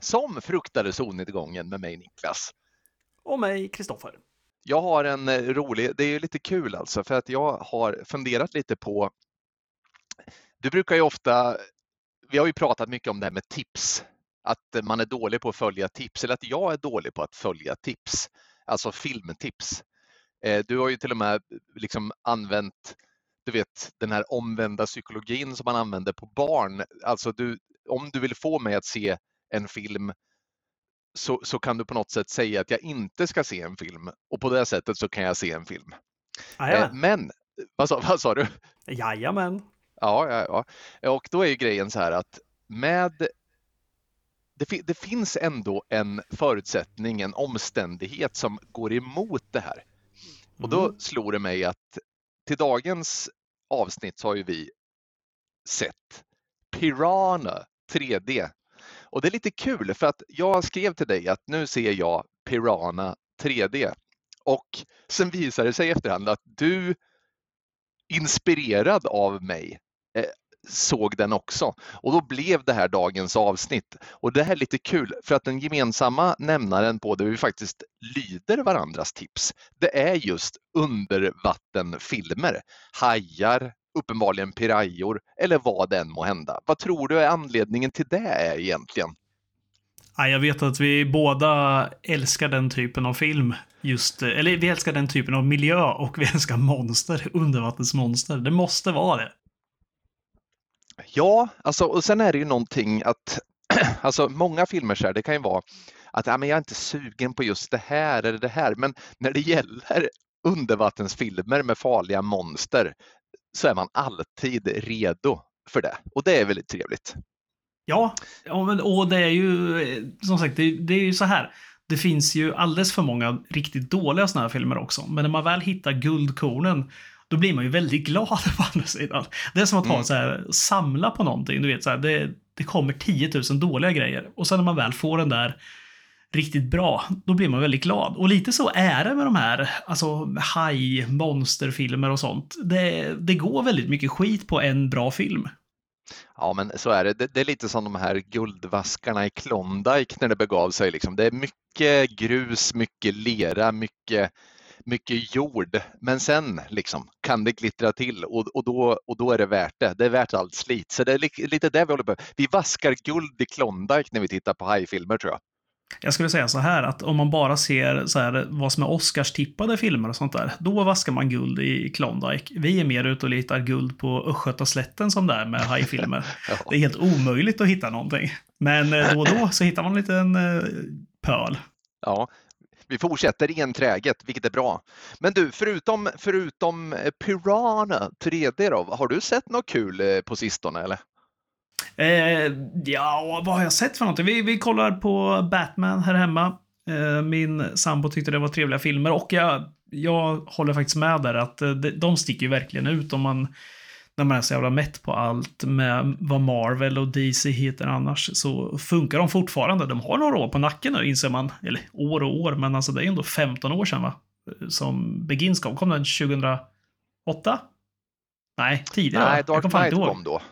som fruktade solnedgången med mig Niklas. Och mig Kristoffer. Jag har en eh, rolig, det är lite kul alltså för att jag har funderat lite på, du brukar ju ofta, vi har ju pratat mycket om det här med tips, att man är dålig på att följa tips eller att jag är dålig på att följa tips, alltså filmtips. Eh, du har ju till och med liksom använt du vet den här omvända psykologin som man använder på barn. Alltså du, om du vill få mig att se en film så, så kan du på något sätt säga att jag inte ska se en film och på det sättet så kan jag se en film. Eh, men, vad sa, vad sa du? Jajamän. Ja, ja, ja, och då är ju grejen så här att med det, det finns ändå en förutsättning, en omständighet som går emot det här. Och då Mm. slår det mig att till dagens avsnitt så har ju vi sett Piranha 3D. Och det är lite kul för att jag skrev till dig att nu ser jag Pirana 3D. Och sen visar det sig i efterhand att du inspirerad av mig eh, såg den också. Och då blev det här dagens avsnitt. Och det här är lite kul för att den gemensamma nämnaren på det vi faktiskt lyder varandras tips. Det är just undervattenfilmer. Hajar, uppenbarligen pirajor eller vad det än må hända. Vad tror du är anledningen till det är egentligen? Ja, jag vet att vi båda älskar den typen av film. Just, eh, eller vi älskar den typen av miljö och vi älskar monster, undervattensmonster. Det måste vara det. Ja, alltså, och sen är det ju någonting att alltså, många filmer så här, det kan ju vara att ja, men jag är inte sugen på just det här eller det här, men när det gäller undervattensfilmer med farliga monster så är man alltid redo för det och det är väldigt trevligt. Ja, och det är ju som sagt, det, det är ju så här. Det finns ju alldeles för många riktigt dåliga såna här filmer också. Men när man väl hittar guldkornen, då blir man ju väldigt glad på andra sidan. Det är som att ha Mm. så här, samla på någonting. Du vet, så här, det, det kommer 10 000 dåliga grejer. Och sen när man väl får den där riktigt bra, då blir man väldigt glad. Och lite så är det med de här, alltså haj, monsterfilmer och sånt. Det, det går väldigt mycket skit på en bra film. Ja, men så är det. det. Det är lite som de här guldvaskarna i Klondike när det begav sig. Liksom. Det är mycket grus, mycket lera, mycket, mycket jord. Men sen liksom, kan det glittra till och, och, då, och då är det värt det. Det är värt allt slit. Så det är li- lite det vi håller på Vi vaskar guld i Klondike när vi tittar på hajfilmer tror jag. Jag skulle säga så här att om man bara ser så här, vad som är Oscars-tippade filmer och sånt där, då vaskar man guld i Klondike. Vi är mer ute och letar guld på Östgötaslätten som det är med hajfilmer. Det är helt omöjligt att hitta någonting. Men eh, då och då så hittar man en liten eh, pöl. Ja, vi fortsätter enträget, vilket är bra. Men du, förutom, förutom eh, Piranha 3D då, har du sett något kul på sistone eller? Eh, ja, vad har jag sett för någonting? Vi, vi kollar på Batman här hemma. Eh, min sambo tyckte det var trevliga filmer och jag, jag håller faktiskt med där att eh, de, de sticker ju verkligen ut om man när man är så jävla mätt på allt med vad Marvel och DC heter annars så funkar de fortfarande. De har några år på nacken nu inser man. Eller år och år, men alltså det är ändå 15 år sedan va? Som Begins kom. Kom den 2008? Nej, tidigare. Nej, Dark Knight kom då.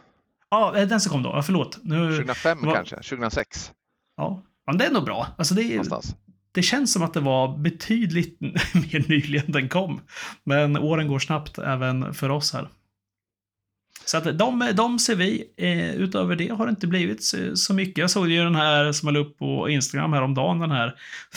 Ja, eh, den som kom då. Förlåt. Nu, 2005 vad- kanske, 2006 Ja, men det är nog bra. Alltså det, är, någonstans. det känns som att det var betydligt mer nyligen den kom. Men åren går snabbt även för oss här. Så att de, de ser vi. Eh, utöver det har det inte blivit så, så mycket. Jag såg ju den här som jag la upp på Instagram häromdagen. Den här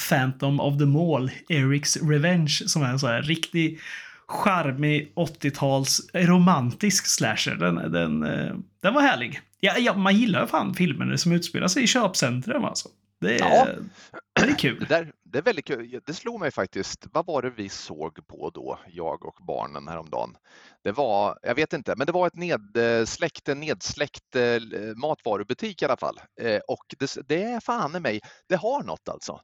Phantom of the Mall, Erics Revenge, som är en så här riktig charmig 80-tals romantisk slasher. Den, den, eh, den var härlig. Ja, ja, man gillar fan filmer som utspelar sig i köpcentrum alltså. Det är, Ja. det är Det, kul. där, det är väldigt kul. Det slog mig faktiskt. Vad var det vi såg på då, jag och barnen häromdagen? Det var, jag vet inte, men det var ett nedsläckt, en nedsläckt eh, matvarubutik i alla fall. Eh, och det, det är fan i mig, det har något alltså.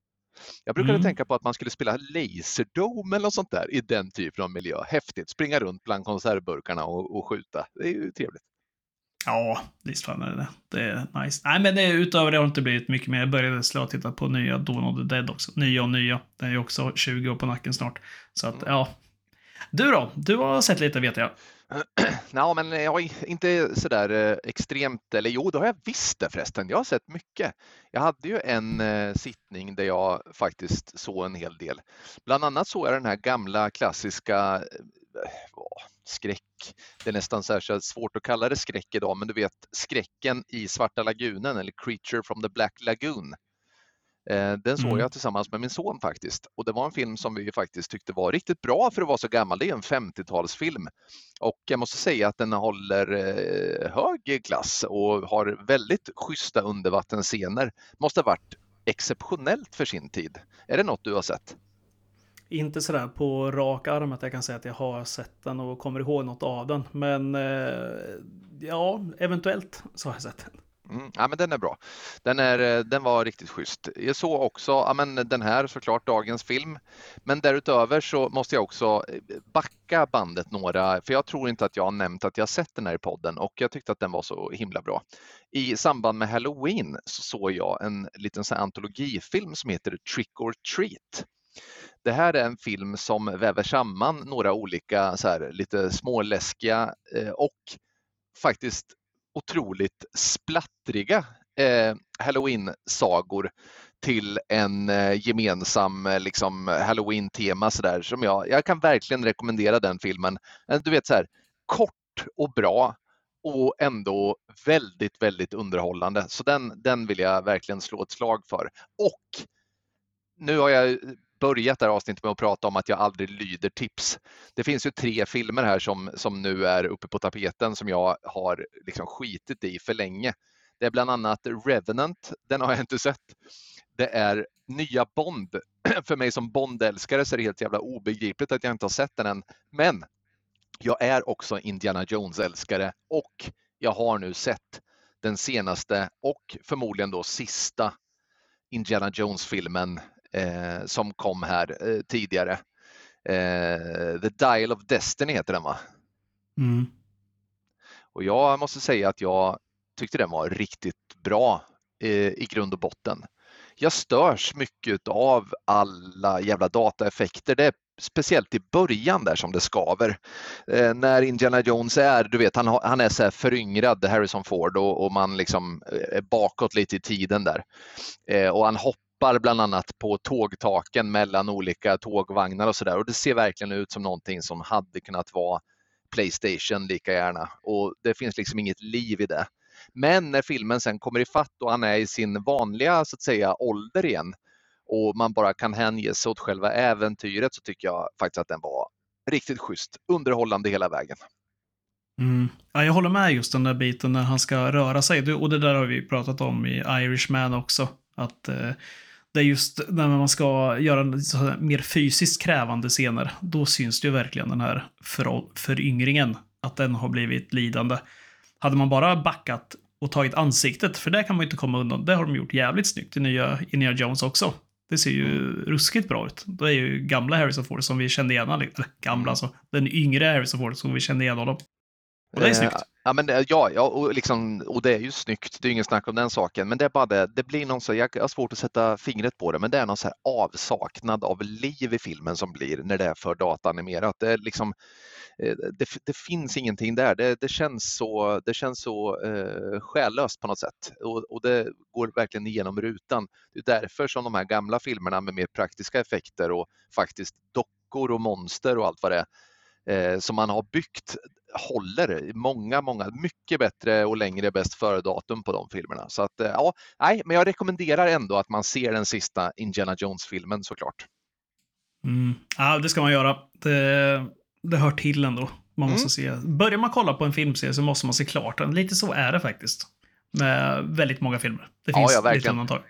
Jag brukade Mm. tänka på att man skulle spela Laserdome eller något sånt där i den typen av miljö. Häftigt, springa runt bland konservburkarna och, och skjuta. Det är ju trevligt. Ja, visst fan är det det. Är nice. Nej, men det, utöver det har det inte blivit mycket mer. Jag började slå och titta på nya Dawn of the Dead också. Nya och nya. Den är ju också 20 år på nacken snart. Så att, Mm. ja. Du då? Du har sett lite vet jag. Nej, men jag är inte sådär där extremt, eller jo, det har jag visst det förresten. Jag har sett mycket. Jag hade ju en eh, sittning där jag faktiskt såg en hel del. Bland annat såg jag den här gamla klassiska eh, åh, skräck. Det är nästan så här svårt att kalla det skräck idag, men du vet skräcken i Svarta lagunen eller Creature from the Black Lagoon. Eh, den såg mm. jag tillsammans med min son faktiskt och det var en film som vi faktiskt tyckte var riktigt bra för att vara så gammal. Det är en 50-talsfilm och jag måste säga att den håller eh, hög klass och har väldigt schyssta undervattensscener. Måste ha varit exceptionellt för sin tid. Är det något du har sett? Inte sådär på rak arm att jag kan säga att jag har sett den och kommer ihåg något av den. Men eh, ja, eventuellt så har jag sett den. Mm, ja, men den är bra. Den, är, eh, den var riktigt schysst. Jag såg också ja, men den här såklart, dagens film. Men därutöver så måste jag också eh, backa bandet några, för jag tror inte att jag har nämnt att jag sett den här i podden och jag tyckte att den var så himla bra. I samband med Halloween så såg jag en liten sån antologifilm som heter Trick or Treat. Det här är en film som väver samman några olika så här, lite småläskiga eh, och faktiskt otroligt splattriga eh, halloween-sagor till en eh, gemensam eh, liksom, halloween-tema sådär som jag, jag kan verkligen rekommendera den filmen. Eh, du vet så här, kort och bra och ändå väldigt, väldigt underhållande. Så den, den vill jag verkligen slå ett slag för. Och nu har jag börjat det här avsnittet med att prata om att jag aldrig lyder tips. Det finns ju tre filmer här som, som nu är uppe på tapeten som jag har liksom skitit i för länge. Det är bland annat Revenant, den har jag inte sett. Det är nya Bond. För mig som Bond-älskare så är det helt jävla obegripligt att jag inte har sett den än. Men jag är också Indiana Jones-älskare och jag har nu sett den senaste och förmodligen då sista Indiana Jones-filmen eh, som kom här eh, tidigare. Eh, The Dial of Destiny heter den va? Mm. Och jag måste säga att jag tyckte den var riktigt bra eh, i grund och botten. Jag störs mycket av alla jävla dataeffekter. Det är speciellt i början där som det skaver. Eh, när Indiana Jones är, du vet, han, han är så här föryngrad, Harrison Ford, och, och man liksom är bakåt lite i tiden där. Eh, och han hoppar hoppar bland annat på tågtaken mellan olika tågvagnar och sådär och det ser verkligen ut som någonting som hade kunnat vara Playstation lika gärna och det finns liksom inget liv i det. Men när filmen sen kommer i fatt och han är i sin vanliga så att säga ålder igen och man bara kan hänge sig åt själva äventyret så tycker jag faktiskt att den var riktigt schysst, underhållande hela vägen. Mm. Ja, jag håller med just den där biten när han ska röra sig. Och det där har vi pratat om i Irishman också. Att eh, det är just när man ska göra mer fysiskt krävande scener, då syns det ju verkligen den här för, föryngringen, att den har blivit lidande. Hade man bara backat och tagit ansiktet, för det kan man ju inte komma undan, det har de gjort jävligt snyggt i nya Indiana Jones också. Det ser ju ruskigt bra ut. Det är ju gamla Harrison Ford som vi kände igen, eller gamla alltså, den yngre Harrison Ford som vi kände igen honom. Och det är snyggt. Ja, men, eh, ja, ja och, liksom, och det är ju snyggt, det är ingen snack om den saken, men det är bara det, det blir någon så, jag har svårt att sätta fingret på det, men det är någon så avsaknad av liv i filmen som blir när det är för dataanimerat. Det, är liksom, eh, det, det finns ingenting där, det, det, känns så, det känns så eh, själlöst på något sätt och, och det går verkligen igenom rutan. Det är därför som de här gamla filmerna med mer praktiska effekter och faktiskt dockor och monster och allt vad det är, eh, som man har byggt håller många, många, mycket bättre och längre bäst före-datum på de filmerna. Så att, eh, ja, nej, men jag rekommenderar ändå att man ser den sista Indiana Jones-filmen såklart. Mm. Ja, det ska man göra. Det, det hör till ändå. Man måste mm. se. Börjar man kolla på en filmserie så måste man se klart den. Lite så är det faktiskt. Med väldigt många filmer. Det finns ja, ja, lite undantag.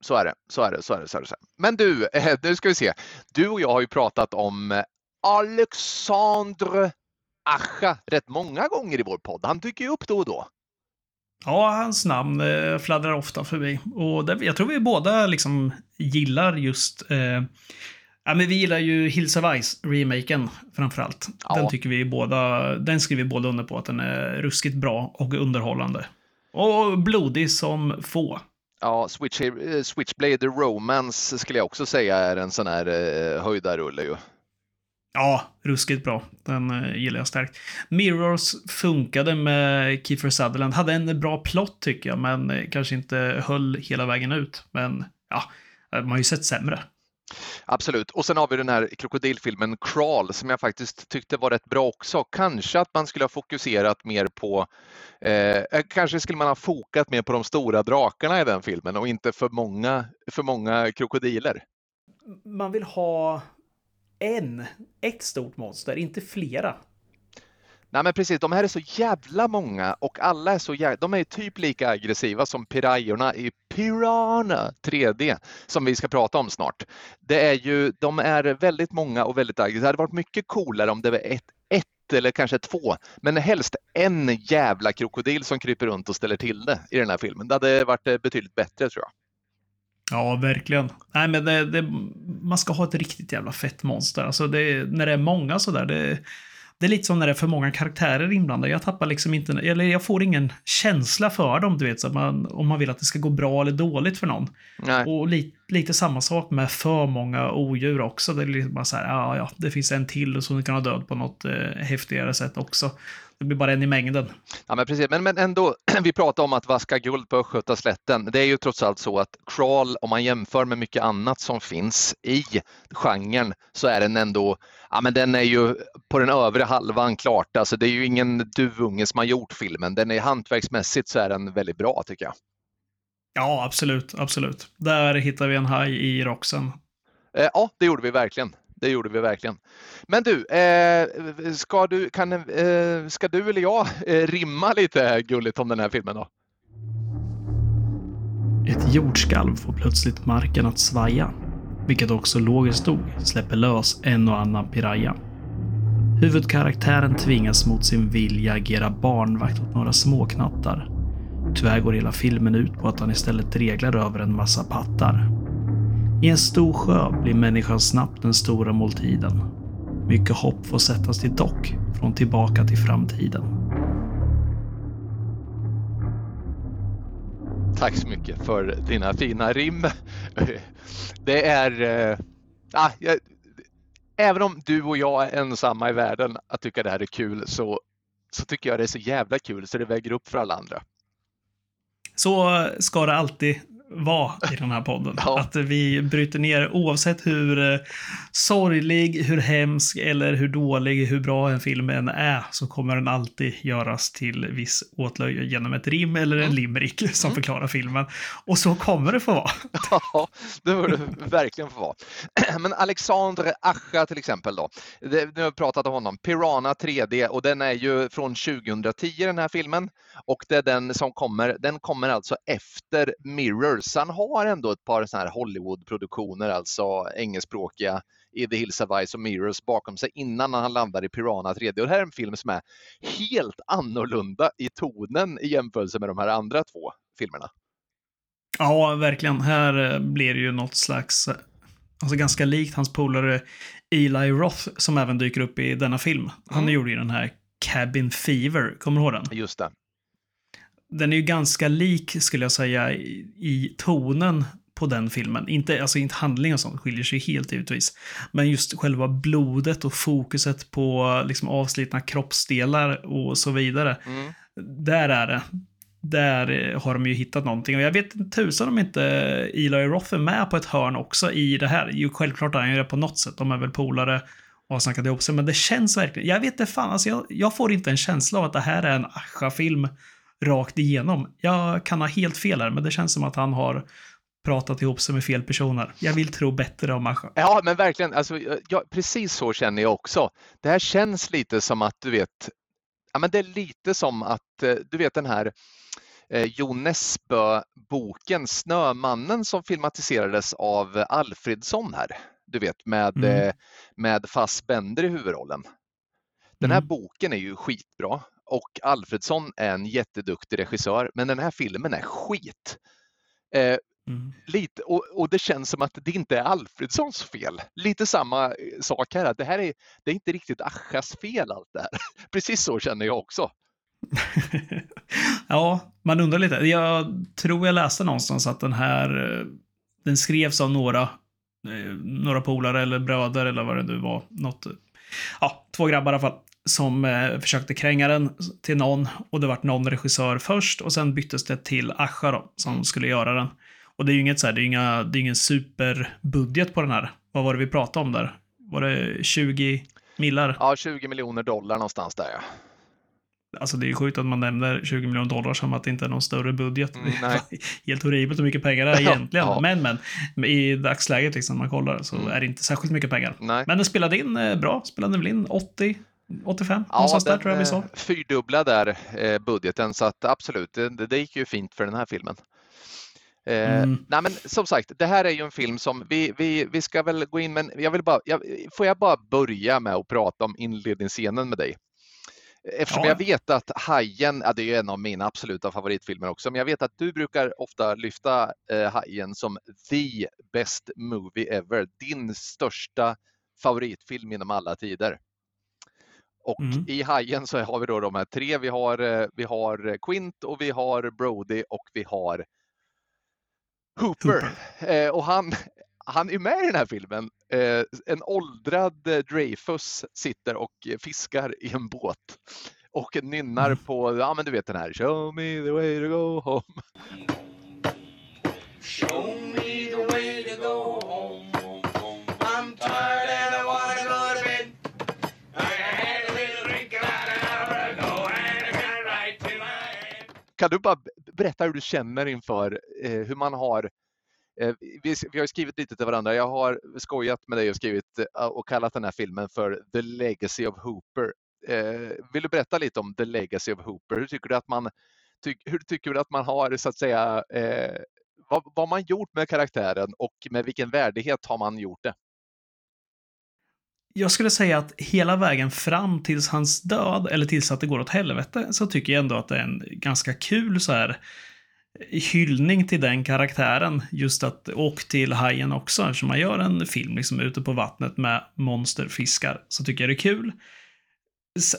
Så är det, så är det, så är det. Så är det. Men du, nu ska vi se. Du och jag har ju pratat om Alexandre Ascha rätt många gånger i vår podd. Han dyker ju upp då och då. Ja, hans namn eh, fladdrar ofta förbi. Och det, jag tror vi båda liksom gillar just... Eh, ja, men vi gillar ju Hills of Ice-remaken framförallt. Ja. Den tycker vi båda... Den skriver vi båda under på att den är ruskigt bra och underhållande. Och blodig som få. Ja, Switch, eh, Switchblade Romance skulle jag också säga är en sån här eh, höjdarrulle ju. Ja, ruskigt bra. Den uh, gillar jag starkt. Mirrors funkade med Kiefer Sutherland. Hade en bra plott tycker jag, men uh, kanske inte höll hela vägen ut. Men ja, man har ju sett sämre. Absolut. Och sen har vi den här krokodilfilmen Crawl som jag faktiskt tyckte var rätt bra också. Kanske att man skulle ha fokuserat mer på, eh, eh, kanske skulle man ha fokat mer på de stora drakarna i den filmen och inte för många, för många krokodiler. Man vill ha en, ett stort monster, inte flera. Nej men precis, de här är så jävla många och alla är så jävla, de är typ lika aggressiva som pirajorna i Piranha 3D som vi ska prata om snart. Det är ju, de är väldigt många och väldigt aggressiva. Det hade varit mycket coolare om det var ett, ett eller kanske två, men helst en jävla krokodil som kryper runt och ställer till det i den här filmen. Det hade varit eh, betydligt bättre tror jag. Ja, verkligen. Nej, men det, det, man ska ha ett riktigt jävla fett monster. Alltså det, när det är många sådär, det, det är lite som när det är för många karaktärer inblandade. Jag tappar liksom inte, eller jag får ingen känsla för dem, du vet, så man, om man vill att det ska gå bra eller dåligt för någon. Nej. Och li, lite samma sak med för många odjur också. Det är liksom bara så här, ja, ja, det finns en till som kan ha död på något eh, häftigare sätt också. Det blir bara en i mängden. Ja, men precis. Men, men ändå, vi pratar om att vaska guld på Östgötaslätten. Det är ju trots allt så att Crawl, om man jämför med mycket annat som finns i genren, så är den ändå, ja men den är ju på den övre halvan klart. Alltså det är ju ingen duvunge som har gjort filmen. Den är hantverksmässigt så är den väldigt bra tycker jag. Ja, absolut, absolut. Där hittar vi en haj i Roxen. Eh, ja, det gjorde vi verkligen det gjorde vi verkligen. Men du, eh, ska, du kan, eh, ska du eller jag eh, rimma lite gulligt om den här filmen då? Ett jordskalv får plötsligt marken att svaja, vilket också logiskt nog släpper lös en och annan piraya. Huvudkaraktären tvingas mot sin vilja agera barnvakt åt några småknattar. Tyvärr går hela filmen ut på att han istället reglar över en massa pattar i en stor sjö blir människan snabbt den stora måltiden. Mycket hopp får sättas till dock från tillbaka till framtiden. Tack så mycket för dina fina rim. Det är... Äh, jag, även om du och jag är ensamma i världen att tycka det här är kul så, så tycker jag det är så jävla kul så det väger upp för alla andra. Så ska det alltid vara i den här podden. Ja. Att vi bryter ner oavsett hur eh, sorglig, hur hemsk eller hur dålig, hur bra en film än är så kommer den alltid göras till viss åtlöje genom ett rim eller en mm. limerick som mm. förklarar filmen. Och så kommer det få vara. Ja, det borde det verkligen få vara. Men Alexandre Ascha till exempel då. Det, nu har vi pratat om honom. Pirana 3D och den är ju från 2010 den här filmen. Och det är den som kommer, den kommer alltså efter Mirrors. Han har ändå ett par sådana här Hollywood-produktioner, alltså engelskspråkiga i The Hills of Ice och Mirrors bakom sig innan han landar i Piranha 3D. Och det här är en film som är helt annorlunda i tonen i jämförelse med de här andra två filmerna. Ja, verkligen. Här eh, blir det ju något slags, eh, alltså ganska likt hans polare Eli Roth som även dyker upp i denna film. Han mm. gjorde ju den här Cabin Fever, kommer du ihåg den? Just det den är ju ganska lik, skulle jag säga, i, tonen på den filmen. Inte, alltså inte handling och sånt skiljer sig helt givetvis. Men just själva blodet och fokuset på liksom avslitna kroppsdelar och så vidare. Mm. Där är det. Där har de ju hittat någonting. Och jag vet tusan om inte Eli Roth är med på ett hörn också i det här. Jo, självklart är han ju det på något sätt. De är väl polare och har snackat ihop sig. Men det känns verkligen, jag vet inte fan, alltså jag, jag får inte en känsla av att det här är en Ascha-film rakt igenom. Jag kan ha helt fel här, men det känns som att han har pratat ihop sig med fel personer. Jag vill tro bättre om Ascha. Ja, men verkligen. Alltså, ja, precis så känner jag också. Det här känns lite som att du vet, ja, men det är lite som att eh, du vet den här eh, Jo Nesbø-boken Snömannen som filmatiserades av Alfredsson här. Du vet med, mm. eh, med Fassbender i huvudrollen. Den här mm. boken är ju skitbra och Alfredsson är en jätteduktig regissör, men den här filmen är skit. Eh, mm. lite, och, och, det känns som att det inte är Alfredssons fel. Lite samma eh, sak här, att det här är, det är inte riktigt Aschas fel allt det här. Precis så känner jag också. ja, man undrar lite. Jag tror jag läste någonstans att den här, eh, den skrevs av några, eh, några polare eller bröder eller vad det nu var. Något ja, två grabbar i alla fall, som eh, försökte kränga den till någon och det vart någon regissör först och sen byttes det till Asha då, som skulle göra den. Och det är ju inget så här, det är, inga, det är ingen superbudget på den här. Vad var det vi pratade om där? Var det 20 millar? Ja, 20 miljoner dollar någonstans där ja. Alltså det är ju sjukt att man nämner 20 miljoner dollar som att det inte är någon större budget. Mm, nej. Helt horribelt hur mycket pengar det är egentligen. Ja. Men, men i dagsläget liksom, när man kollar så Mm. är det inte särskilt mycket pengar. Nej. Men den spelade in eh, bra. Spelade väl in 80, 85? Ja, någonstans där den, tror jag vi sa. eh, Fyrdubbla där eh, budgeten, så att absolut, det, det gick ju fint för den här filmen. Eh, Mm. Nej, men som sagt, det här är ju en film som vi, vi, vi ska väl gå in, men jag vill bara, jag, får jag bara börja med att prata om inledningsscenen med dig? Eftersom Ja. jag vet att Hajen, ja, det är ju en av mina absoluta favoritfilmer också, men jag vet att du brukar ofta lyfta eh, Hajen som the best movie ever, din största favoritfilm inom alla tider. Och Mm. i Hajen så har vi då de här tre. Vi har, eh, vi har Quint och vi har Brody och vi har Hooper. Eh, och han, han är med i den här filmen. Eh, en åldrad eh, Dreyfus sitter och eh, fiskar i en båt och nynnar Mm. på, ja men du vet den här Show me the way to go home. Show me Kan du bara berätta hur du känner inför eh, hur man har eh, vi, vi har skrivit lite till varandra. Jag har skojat med dig och skrivit eh, och kallat den här filmen för The Legacy of Hooper. Eh, vill du berätta lite om The Legacy of Hooper? Hur tycker du att man, ty, hur tycker du att man har så att säga eh, vad, vad man gjort med karaktären och med vilken värdighet har man gjort det? Jag skulle säga att hela vägen fram tills hans död, eller tills att det går åt helvete, så tycker jag ändå att det är en ganska kul så här eh, hyllning till den karaktären. Just att, och till hajen också, eftersom man gör en film liksom ute på vattnet med monsterfiskar, så tycker jag det är kul.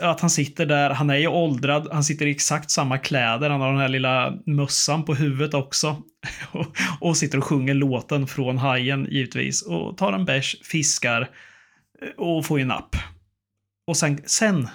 Att han sitter där, han är ju åldrad, han sitter i exakt samma kläder, han har den här lilla mössan på huvudet också. och, och sitter och sjunger låten från hajen givetvis. Och tar en bärs, fiskar och får ju napp. Och sen, sen,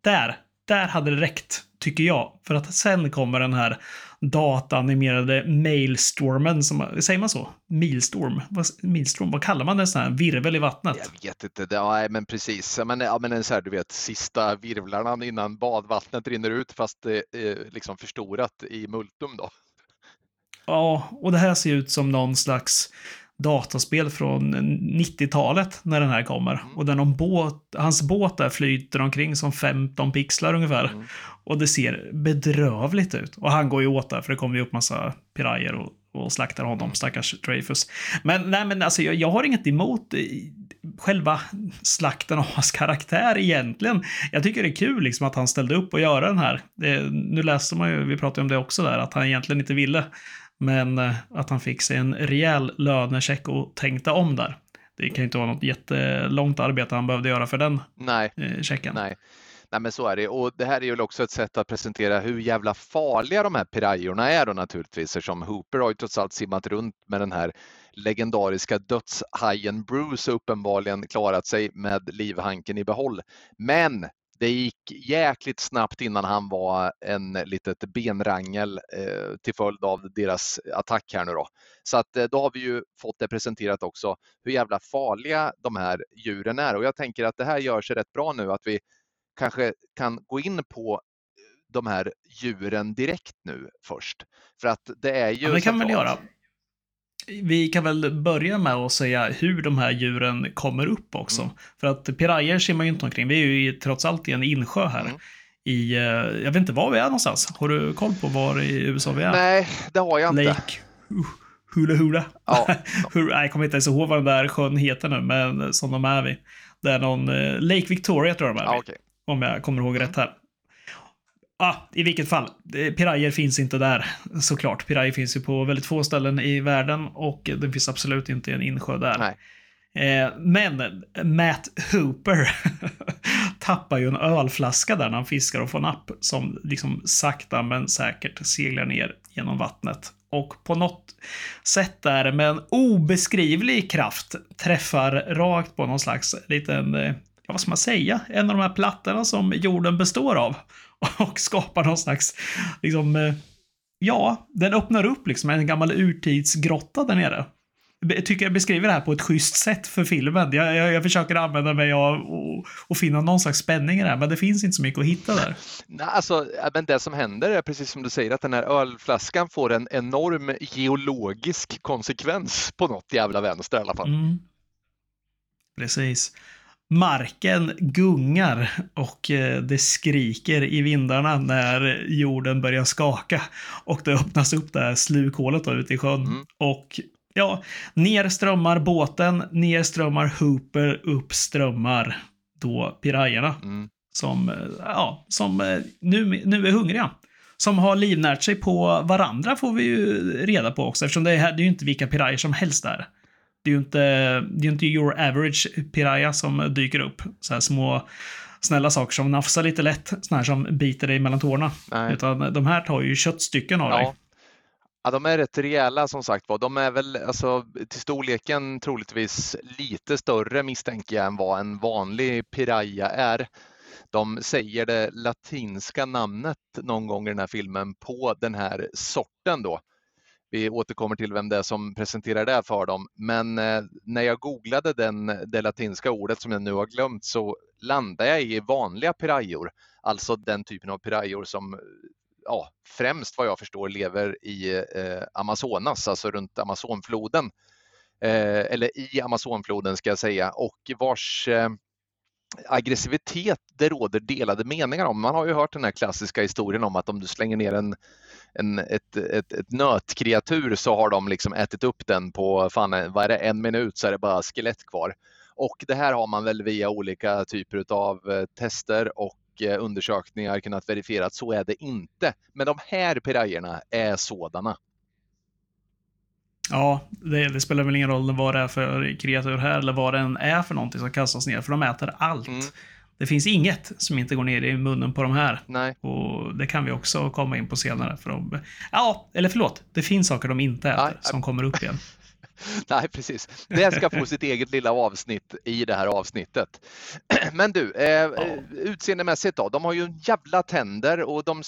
där, där hade det räckt, tycker jag. För att sen kommer den här dataanimerade mailstormen, som, säger man så? Milstorm? Vad, milstorm, vad kallar man det? Sån här virvel i vattnet? Jag vet inte, det, ja, men precis. Men, ja, men en så här, du vet, sista virvlarna innan badvattnet rinner ut fast det är liksom förstorat i multum då. Ja, och det här ser ut som någon slags dataspel från 90-talet när den här kommer. Mm. Och där någon båt, hans båt där flyter omkring som 15 pixlar ungefär. Mm. Och det ser bedrövligt ut. Och han går ju åt där för det kommer ju upp massa pirajer och, och slaktar honom, stackars Dreyfus. Men nej, men alltså jag, jag har inget emot eh, själva slakten av hans karaktär egentligen. Jag tycker det är kul liksom att han ställde upp och göra den här. Det, nu läste man ju, vi pratade om det också där, att han egentligen inte ville. Men eh, att han fick sig en rejäl lönecheck och tänkte om där. Det kan ju inte vara något jättelångt arbete han behövde göra för den Nej, eh, checken. nej. Nej men så är det och det här är ju också ett sätt att presentera hur jävla farliga de här pirajorna är då naturligtvis eftersom Hooper har ju trots allt simmat runt med den här legendariska dödshajen Bruce och uppenbarligen klarat sig med livhanken i behåll. Men det gick jäkligt snabbt innan han var en litet benrangel eh, till följd av deras attack här nu då. Så att eh, då har vi ju fått det presenterat också hur jävla farliga de här djuren är och jag tänker att det här gör sig rätt bra nu att vi kanske kan gå in på de här djuren direkt nu först. För att det är ju... Ja, det kan centralt. göra. Vi kan väl börja med att säga hur de här djuren kommer upp också. Mm. För att pirajer ser man ju inte omkring. Vi är ju trots allt i en insjö här. Mm. I, eh, jag vet inte var vi är någonstans. Har du koll på var i USA vi är? Nej, det har jag inte. Lake uh, Hula Hula. Ja, nej, jag kommer inte ens ihåg vad den där sjön heter nu, men som de är vid. Det är någon eh, Lake Victoria tror jag de är ja vid. okej. Om jag kommer ihåg rätt här. Ah, I vilket fall, pirajer finns inte där såklart. Pirajer finns ju på väldigt få ställen i världen och den finns absolut inte i en insjö där. Nej. Eh, men Matt Hooper tappar ju en ölflaska där när han fiskar och får napp som liksom sakta men säkert seglar ner genom vattnet. Och på något sätt där med en obeskrivlig kraft träffar rakt på någon slags liten, eh, vad ska man säga, en av de här plattorna som jorden består av. Och skapar någon slags, liksom, eh, ja, den öppnar upp liksom en gammal urtidsgrotta där nere. Jag tycker jag beskriver det här på ett schysst sätt för filmen. Jag, jag, jag försöker använda mig av och, och finna någon slags spänning i det här, men det finns inte så mycket att hitta där. Nej, alltså, men det som händer är precis som du säger att den här ölflaskan får en enorm geologisk konsekvens på något jävla vänster i alla fall. Mm. Precis. Marken gungar och eh, det skriker i vindarna när jorden börjar skaka. Och det öppnas upp det här slukhålet då ute i sjön. Mm. Och ja, ner strömmar båten, ner strömmar Hooper, upp strömmar då pirajerna. Mm. Som, eh, ja, som eh, nu, nu är hungriga. Som har livnärt sig på varandra får vi ju reda på också. Eftersom det är, det är ju inte vilka pirajer som helst där. Det är ju inte, det är inte your average piraya som dyker upp. Så här små snälla saker som nafsar lite lätt. Såna här som biter dig mellan tårna. Nej. Utan de här tar ju köttstycken av dig. Ja. ja, de är rätt rejäla som sagt var. De är väl alltså, till storleken troligtvis lite större misstänker jag än vad en vanlig piraya är. De säger det latinska namnet någon gång i den här filmen på den här sorten då. Vi återkommer till vem det är som presenterar det för dem. Men eh, när jag googlade den, det latinska ordet som jag nu har glömt så landade jag i vanliga pirajor. Alltså den typen av pirajor som ja, främst vad jag förstår lever i eh, Amazonas, alltså runt Amazonfloden. Eh, eller i Amazonfloden ska jag säga och vars eh, aggressivitet det råder delade meningar om. Man har ju hört den här klassiska historien om att om du slänger ner en, en, ett, ett, ett nötkreatur så har de liksom ätit upp den på fan, vad är det, en minut så är det bara skelett kvar. Och det här har man väl via olika typer av eh, tester och eh, undersökningar kunnat verifiera att så är det inte. Men de här pirajerna är sådana. Ja, det, det spelar väl ingen roll vad det är för kreatur här eller vad det än är för någonting som kastas ner, för de äter allt. Mm. Det finns inget som inte går ner i munnen på de här. Nej, Och det kan vi också komma in på senare. För de, ja, eller förlåt. Det finns saker de inte äter Nej, som kommer upp igen. Nej, precis. Det ska få sitt eget lilla avsnitt i det här avsnittet. Men du, eh, utseendemässigt då, de har ju jävla tänder och de,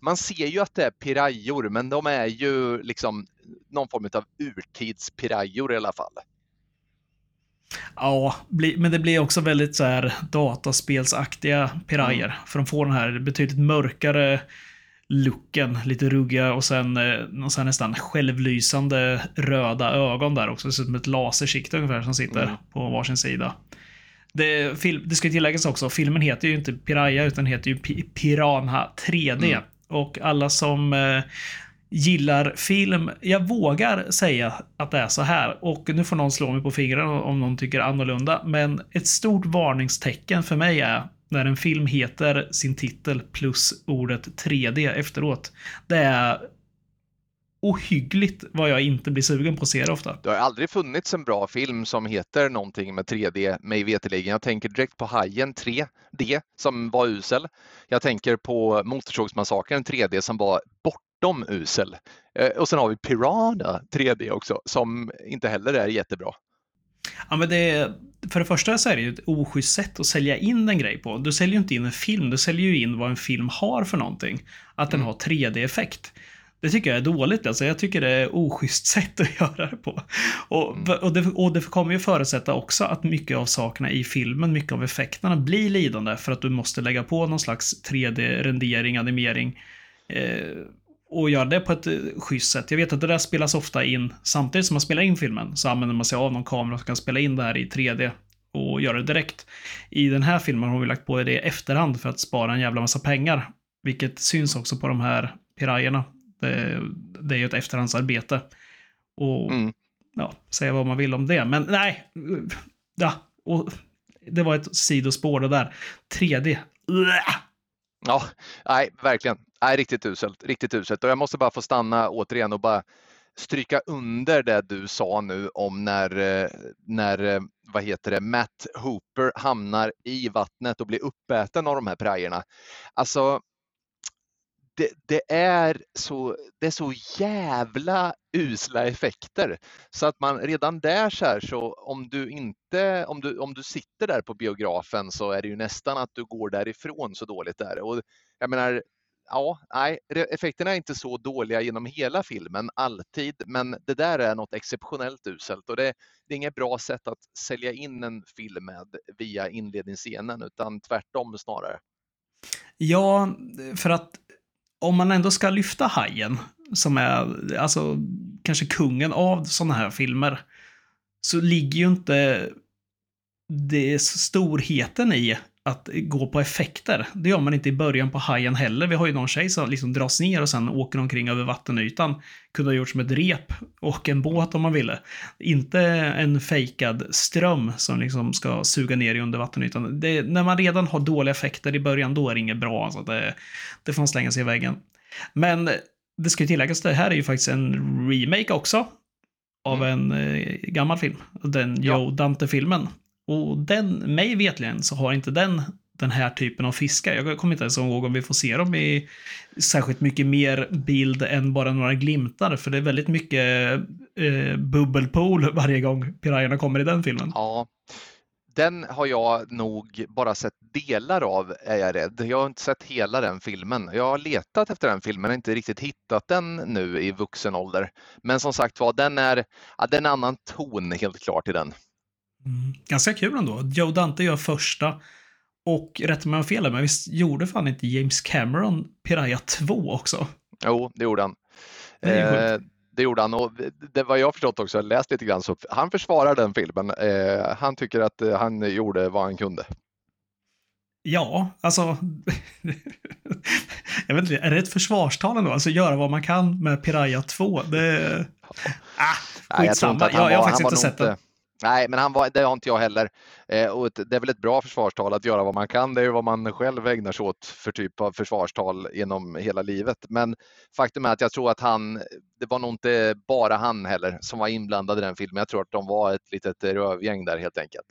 man ser ju att det är pirajor, men de är ju liksom någon form av urtidspirajor i alla fall. Ja, men det blir också väldigt så här dataspelsaktiga pirajer. Mm. För de får den här betydligt mörkare looken, lite ruggiga och sen, eh, någon så här nästan självlysande röda ögon där också. Det ser ut som ett lasersikte ungefär som sitter Mm. på varsin sida. Det, film, det ska ju tilläggas också, filmen heter ju inte Piraya utan heter ju Pi- Piranha 3D. Mm. Och alla som eh, gillar film, jag vågar säga att det är så här. Och nu får någon slå mig på fingrarna om någon tycker annorlunda. Men ett stort varningstecken för mig är när en film heter sin titel plus ordet 3D efteråt. Det är ohyggligt vad jag inte blir sugen på att se det ofta. Det har aldrig funnits en bra film som heter någonting med 3D, mig veterligen. Jag tänker direkt på Hajen 3D som var usel. Jag tänker på Motorsågsmassakern 3D som var bortom usel. Eh, Och sen har vi Piranha 3D också som inte heller är jättebra. Ja, men det, för det första så är det ju ett oschysst sätt att sälja in en grej på. Du säljer ju inte in en film, du säljer ju in vad en film har för någonting. Att den Mm. har 3D-effekt. Det tycker jag är dåligt. Alltså, jag tycker det är oschysst sätt att göra det på. Och, Mm. och, det, och det kommer ju förutsätta också att mycket av sakerna i filmen, mycket av effekterna blir lidande för att du måste lägga på någon slags 3D-rendering, animering. Eh, och göra det på ett eh, schysst sätt. Jag vet att det där spelas ofta in samtidigt som man spelar in filmen. Så använder man sig av någon kamera som kan spela in det här i 3D och göra det direkt. I den här filmen har vi lagt på det i efterhand för att spara en jävla massa pengar. Vilket syns också på de här pirajerna. Det, det är ju ett efterhandsarbete. Och Mm. ja, säga vad man vill om det. Men nej. Ja, och det var ett sidospår det där. 3D. Uah! Ja, nej, verkligen. Nej, riktigt uselt. Riktigt uselt. Och jag måste bara få stanna återigen och bara stryka under det du sa nu om när, eh, när eh, vad heter det, Matt Hooper hamnar i vattnet och blir uppäten av de här prajerna. Alltså, det, det, är så, det är så jävla usla effekter så att man redan där så här så om du inte, om du, om du sitter där på biografen så är det ju nästan att du går därifrån så dåligt där. Och jag menar, ja, nej, effekterna är inte så dåliga genom hela filmen alltid, men det där är något exceptionellt uselt och det, det är inget bra sätt att sälja in en film med via inledningsscenen utan tvärtom snarare. Ja, för att om man ändå ska lyfta Hajen, som är alltså kanske kungen av sådana här filmer, så ligger ju inte det storheten i att gå på effekter. Det gör man inte i början på Hajen heller. Vi har ju någon tjej som liksom dras ner och sen åker omkring över vattenytan. Kunde ha gjort som ett rep och en båt om man ville. Inte en fejkad ström som liksom ska suga ner i under vattenytan. Det, när man redan har dåliga effekter i början, då är det inget bra. Alltså det, det får man slänga sig i väggen. Men det ska ju tilläggas, det här är ju faktiskt en remake också. Av en eh, gammal film. Den Joe Dante-filmen. Och den, mig vetligen, så har inte den den här typen av fiskar. Jag kommer inte ens ihåg om vi får se dem i särskilt mycket mer bild än bara några glimtar, för det är väldigt mycket eh, bubbelpool varje gång pirajerna kommer i den filmen. Ja, den har jag nog bara sett delar av, är jag rädd. Jag har inte sett hela den filmen. Jag har letat efter den filmen har inte riktigt hittat den nu i vuxen ålder. Men som sagt var, den är, ja, den är en annan ton helt klart i den. Mm. Ganska kul ändå. Joe Dante gör första. Och rätt mig om fel men visst gjorde fan inte James Cameron Piraya 2 också? Jo, det gjorde han. Det, eh, det gjorde han och det var jag förstått också, jag läst lite grann, så han försvarar den filmen. Eh, han tycker att eh, han gjorde vad han kunde. Ja, alltså. jag vet inte, är det ett försvarstal ändå? Alltså göra vad man kan med Piraya 2? Det... Ah, skitsamma. Nej, jag, jag, jag har faktiskt inte sett det. Nej, men han var, det har inte jag heller. Eh, och det är väl ett bra försvarstal att göra vad man kan. Det är ju vad man själv ägnar sig åt för typ av försvarstal genom hela livet. Men faktum är att jag tror att han, det var nog inte bara han heller som var inblandad i den filmen. Jag tror att de var ett litet rövgäng där helt enkelt.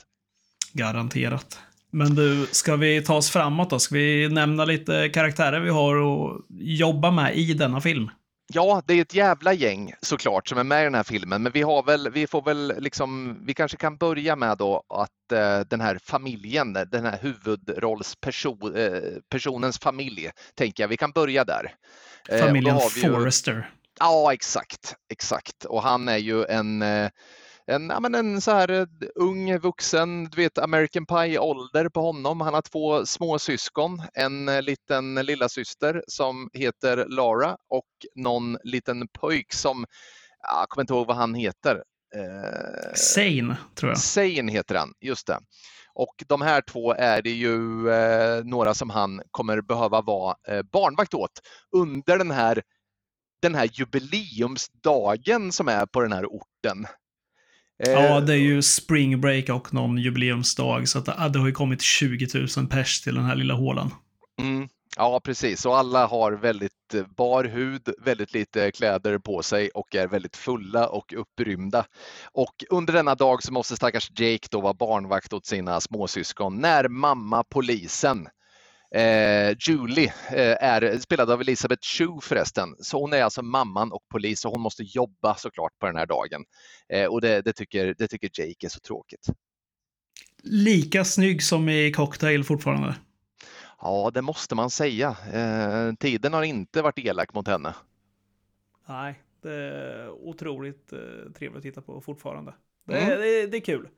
Garanterat. Men du, ska vi ta oss framåt då? Ska vi nämna lite karaktärer vi har att jobba med i denna film? Ja, det är ett jävla gäng såklart som är med i den här filmen, men vi har väl, vi får väl liksom, vi kanske kan börja med då att eh, den här familjen, den här huvudrollspersonens eh, familj, tänker jag, vi kan börja där. Eh, Familjen Forrester. Ju, ja, exakt, exakt. Och han är ju en eh, en, ja, men en så här eh, ung vuxen, du vet American Pie-ålder på honom. Han har två små syskon, en eh, liten lilla syster som heter Lara och någon liten pojk som, jag kommer inte ihåg vad han heter. Eh, Sane, tror jag. Sane heter han, just det. Och de här två är det ju eh, några som han kommer behöva vara eh, barnvakt åt under den här, den här jubileumsdagen som är på den här orten. Ja, det är ju spring break och någon jubileumsdag, så att det har ju kommit 20 000 pers till den här lilla hålan. Mm. Ja, precis. Och alla har väldigt eh, bar hud, väldigt lite kläder på sig och är väldigt fulla och upprymda. Och under denna dag så måste stackars Jake då vara barnvakt åt sina småsyskon när mamma polisen Eh, Julie eh, är spelad av Elisabeth Chu förresten, så hon är alltså mamman och polis och hon måste jobba såklart på den här dagen. Eh, och det, det, tycker, det tycker Jake är så tråkigt. Lika snygg som i Cocktail fortfarande. Ja, det måste man säga. Eh, tiden har inte varit elak mot henne. Nej, det är otroligt eh, trevligt att titta på fortfarande. Det, mm. det, det är kul.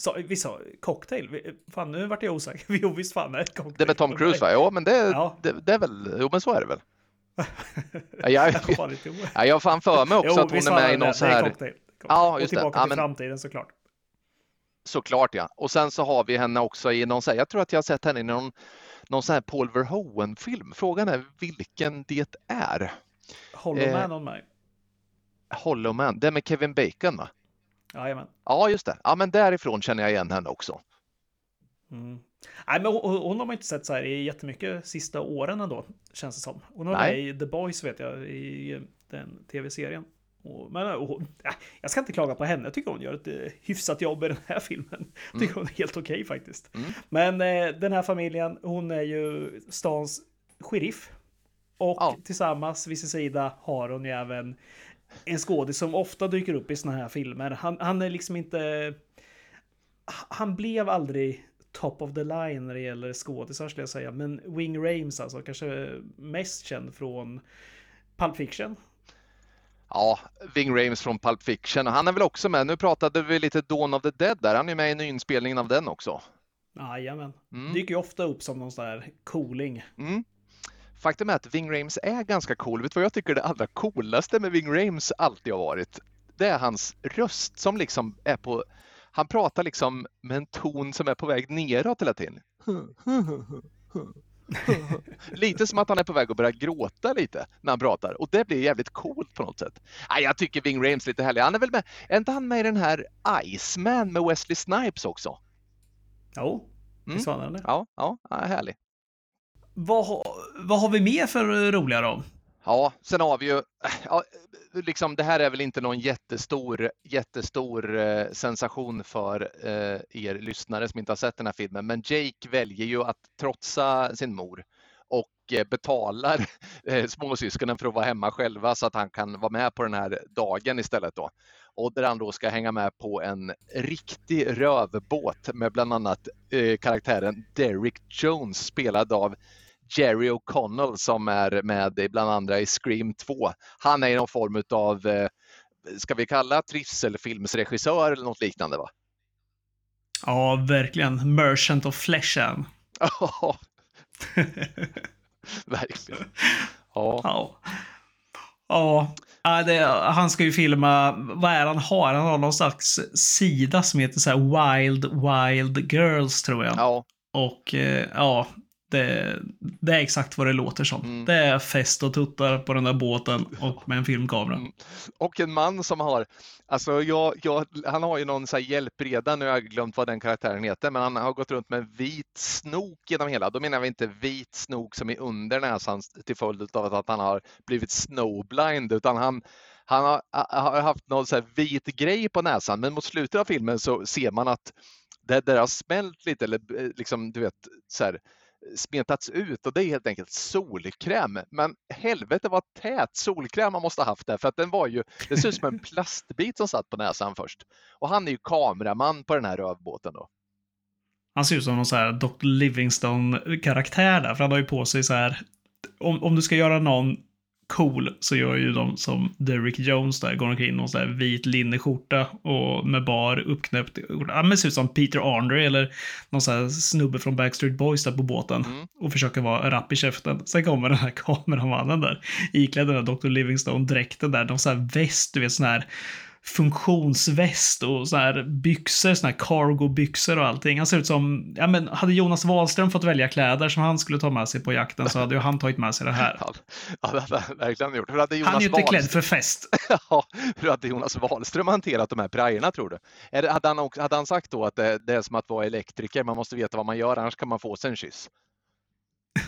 Så, vi sa cocktail. Fan, nu vart jag osäker. Jo, visst fan är det cocktail. Det är med Tom Cruise va? Jo, men det, ja. det, det, är väl, jo men så är det väl. jag, jag, jag, jag har fan för mig också jo, att hon är med i någon så här... Det cocktail. Ja, just Och tillbaka det. till ja, men... framtiden såklart. Såklart ja. Och sen så har vi henne också i någon så här, jag tror att jag har sett henne i någon, någon sån här Paul Verhoeven-film. Frågan är vilken det är. Hollow eh, Man on mig. Hollow Man, det med Kevin Bacon va? Jajamän. Ja, just det. Ja, men därifrån känner jag igen henne också. Mm. Nej, men hon, hon har man inte sett så här i jättemycket sista åren ändå, känns det som. Hon har med i The Boys, vet jag, i den tv-serien. Men och, jag ska inte klaga på henne, jag tycker hon gör ett uh, hyfsat jobb i den här filmen. Jag tycker mm. hon är helt okej okay, faktiskt. Mm. Men uh, den här familjen, hon är ju stans sheriff. Och Ja. tillsammans vid sin sida har hon ju även en skådis som ofta dyker upp i såna här filmer. Han, han är liksom inte... Han blev aldrig top of the line när det gäller skådisar skulle jag säga. Men Wing Rames alltså, kanske mest känd från Pulp Fiction. Ja, Ving Rhames från Pulp Fiction. Han är väl också med. Nu pratade vi lite Dawn of the Dead där. Han är med i nyinspelningen av den också. Jajamän. Mm. Dyker ju ofta upp som någon sån där cooling. Mm. Faktum är att Ving Rhames är ganska cool. Vet du vad jag tycker det allra coolaste med Ving Rhames alltid har varit? Det är hans röst som liksom är på... Han pratar liksom med en ton som är på väg neråt hela tiden. lite som att han är på väg att börja gråta lite när han pratar och det blir jävligt coolt på något sätt. Nej, jag tycker Ving Rhames är lite härlig. Han är väl med, är inte han med i den här Iceman med Wesley Snipes också? Jo, Mm. visst var han det. Ja, ja, ja härlig. Vad, har- vad har vi mer för roliga då? Ja, sen har vi ju, ja, liksom, det här är väl inte någon jättestor, jättestor eh, sensation för eh, er lyssnare som inte har sett den här filmen, men Jake väljer ju att trotsa sin mor och eh, betalar eh, småsyskonen för att vara hemma själva så att han kan vara med på den här dagen istället då. Och där han då ska hänga med på en riktig rövbåt med bland annat eh, karaktären Derek Jones spelad av Jerry O'Connell som är med bland andra i Scream 2. Han är någon form av, eh, ska vi kalla trivselfilmsregissör eller något liknande va? Ja, verkligen. Merchant of Fleshan. Ja, verkligen. Ja, Ja. Ja. Det, han ska ju filma, vad är han har? Han har någon slags sida som heter så här Wild Wild Girls tror jag. ja, Och eh, ja, det, det är exakt vad det låter som. Mm. Det är fest och tuttar på den där båten och med en filmkamera. Mm. och en man som har, alltså jag, jag, han har ju någon så här hjälpreda, nu har jag glömt vad den karaktären heter, men han har gått runt med en vit snok genom hela. Då menar vi inte vit snok som är under näsan till följd av att han har blivit snowblind, utan han han har, har haft någon så här vit grej på näsan, men mot slutet av filmen så ser man att det där har smält lite eller eh, liksom, du vet, så här, smetats ut och det är helt enkelt solkräm. Men helvete vad tät solkräm man måste ha haft där för att den var ju, det ser ut som en plastbit som satt på näsan först. Och han är ju kameraman på den här rövbåten då. Han ser ut som någon så här Dr. Livingstone-karaktär där, för han har ju på sig så här... Om, om du ska göra någon cool så gör ju de som Derrick Jones där, går omkring i någon så här vit linneskjorta och med bar uppknäppt. Ja, men ser ut som Peter Andre eller någon så här snubbe från Backstreet Boys där på båten Mm. och försöker vara rapp i käften. Sen kommer den här kameramannen där, iklädd den här Dr. Livingstone-dräkten där, någon så här väst, du vet sån här funktionsväst och så här byxor, såna här cargo-byxor och allting. Han ser ut som, ja men hade Jonas Wahlström fått välja kläder som han skulle ta med sig på jakten så hade ju han tagit med sig det här. Ja, ja, det han verkligen gjort. Hur hade Jonas, Han är ju inte klädd för fest. ja, hur hade Jonas Wahlström hanterat de här prajerna tror du? Är hade, han också, hade han sagt då att det, det är som att vara elektriker, man måste veta vad man gör annars kan man få sig en kyss?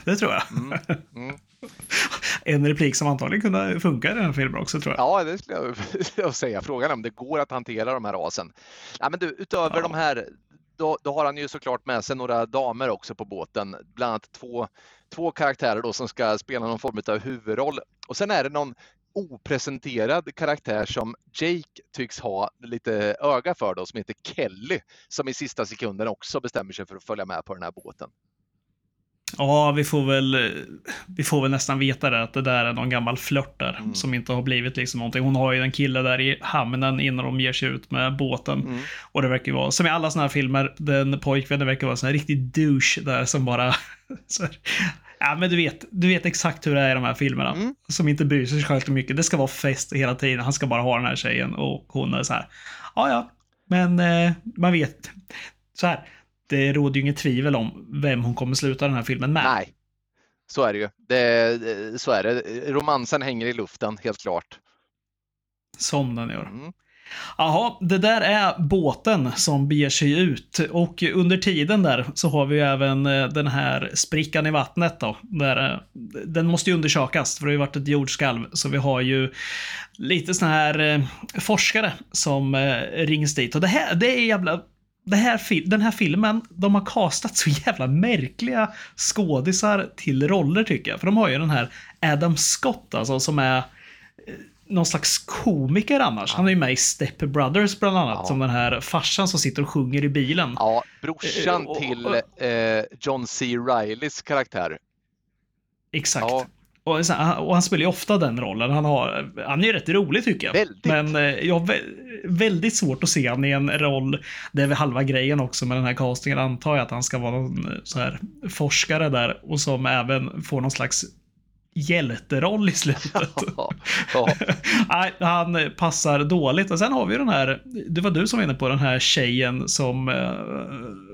Det tror jag. Mm. Mm. En replik som antagligen kunde funka i den här filmen också tror jag. Ja, det skulle jag vilja säga. Frågan är om det går att hantera de här asen. Ja, men du, utöver Ja. de här, då, då har han ju såklart med sig några damer också på båten. Bland annat två, två karaktärer då som ska spela någon form av huvudroll. Och sen är det någon opresenterad karaktär som Jake tycks ha lite öga för då, som heter Kelly, som i sista sekunden också bestämmer sig för att följa med på den här båten. Ja, vi får väl, vi får väl nästan veta det, att det där är någon gammal flört där Mm. som inte har blivit liksom någonting. Hon har ju en kille där i hamnen innan de ger sig ut med båten. Mm. Och det verkar ju vara, som i alla såna här filmer, den pojkvännen verkar vara en sån här riktig douche där som bara... här, ja, men du vet, du vet exakt hur det är i de här filmerna. Mm. Som inte bryr sig själv så mycket. Det ska vara fest hela tiden. Han ska bara ha den här tjejen och hon är så här. Ja, ja, men eh, man vet. Så här. Det råder ju inget tvivel om vem hon kommer sluta den här filmen med. Nej, så är det ju. Det, så är det. Romansen hänger i luften, helt klart. Som den gör. Mm. Jaha, det där är båten som beger sig ut. Och under tiden där så har vi ju även eh, den här sprickan i vattnet då. Där, eh, den måste ju undersökas för det har ju varit ett jordskalv. Så vi har ju lite såna här eh, forskare som rings dit. Och det här, det är jävla... här, den här filmen, de har castat så jävla märkliga skådisar till roller tycker jag. För de har ju den här Adam Scott alltså, som är eh, någon slags komiker annars. Han är ju med i Step Brothers bland annat, Ja. som den här farsan som sitter och sjunger i bilen. Ja, brorsan Eh, till eh, John C. Rileys karaktär. Exakt. Ja. Och, och han spelar ju ofta den rollen. Han, har, han är ju rätt rolig tycker jag. Väldigt. Men eh, jag har vä- väldigt svårt att se han i en roll, det är väl halva grejen också med den här castingen, antar jag att han ska vara någon eh, så här forskare där och som även får någon slags hjälteroll i slutet. Ja, ja, han passar dåligt. Och sen har vi den här, det var du som var inne på den här tjejen som eh,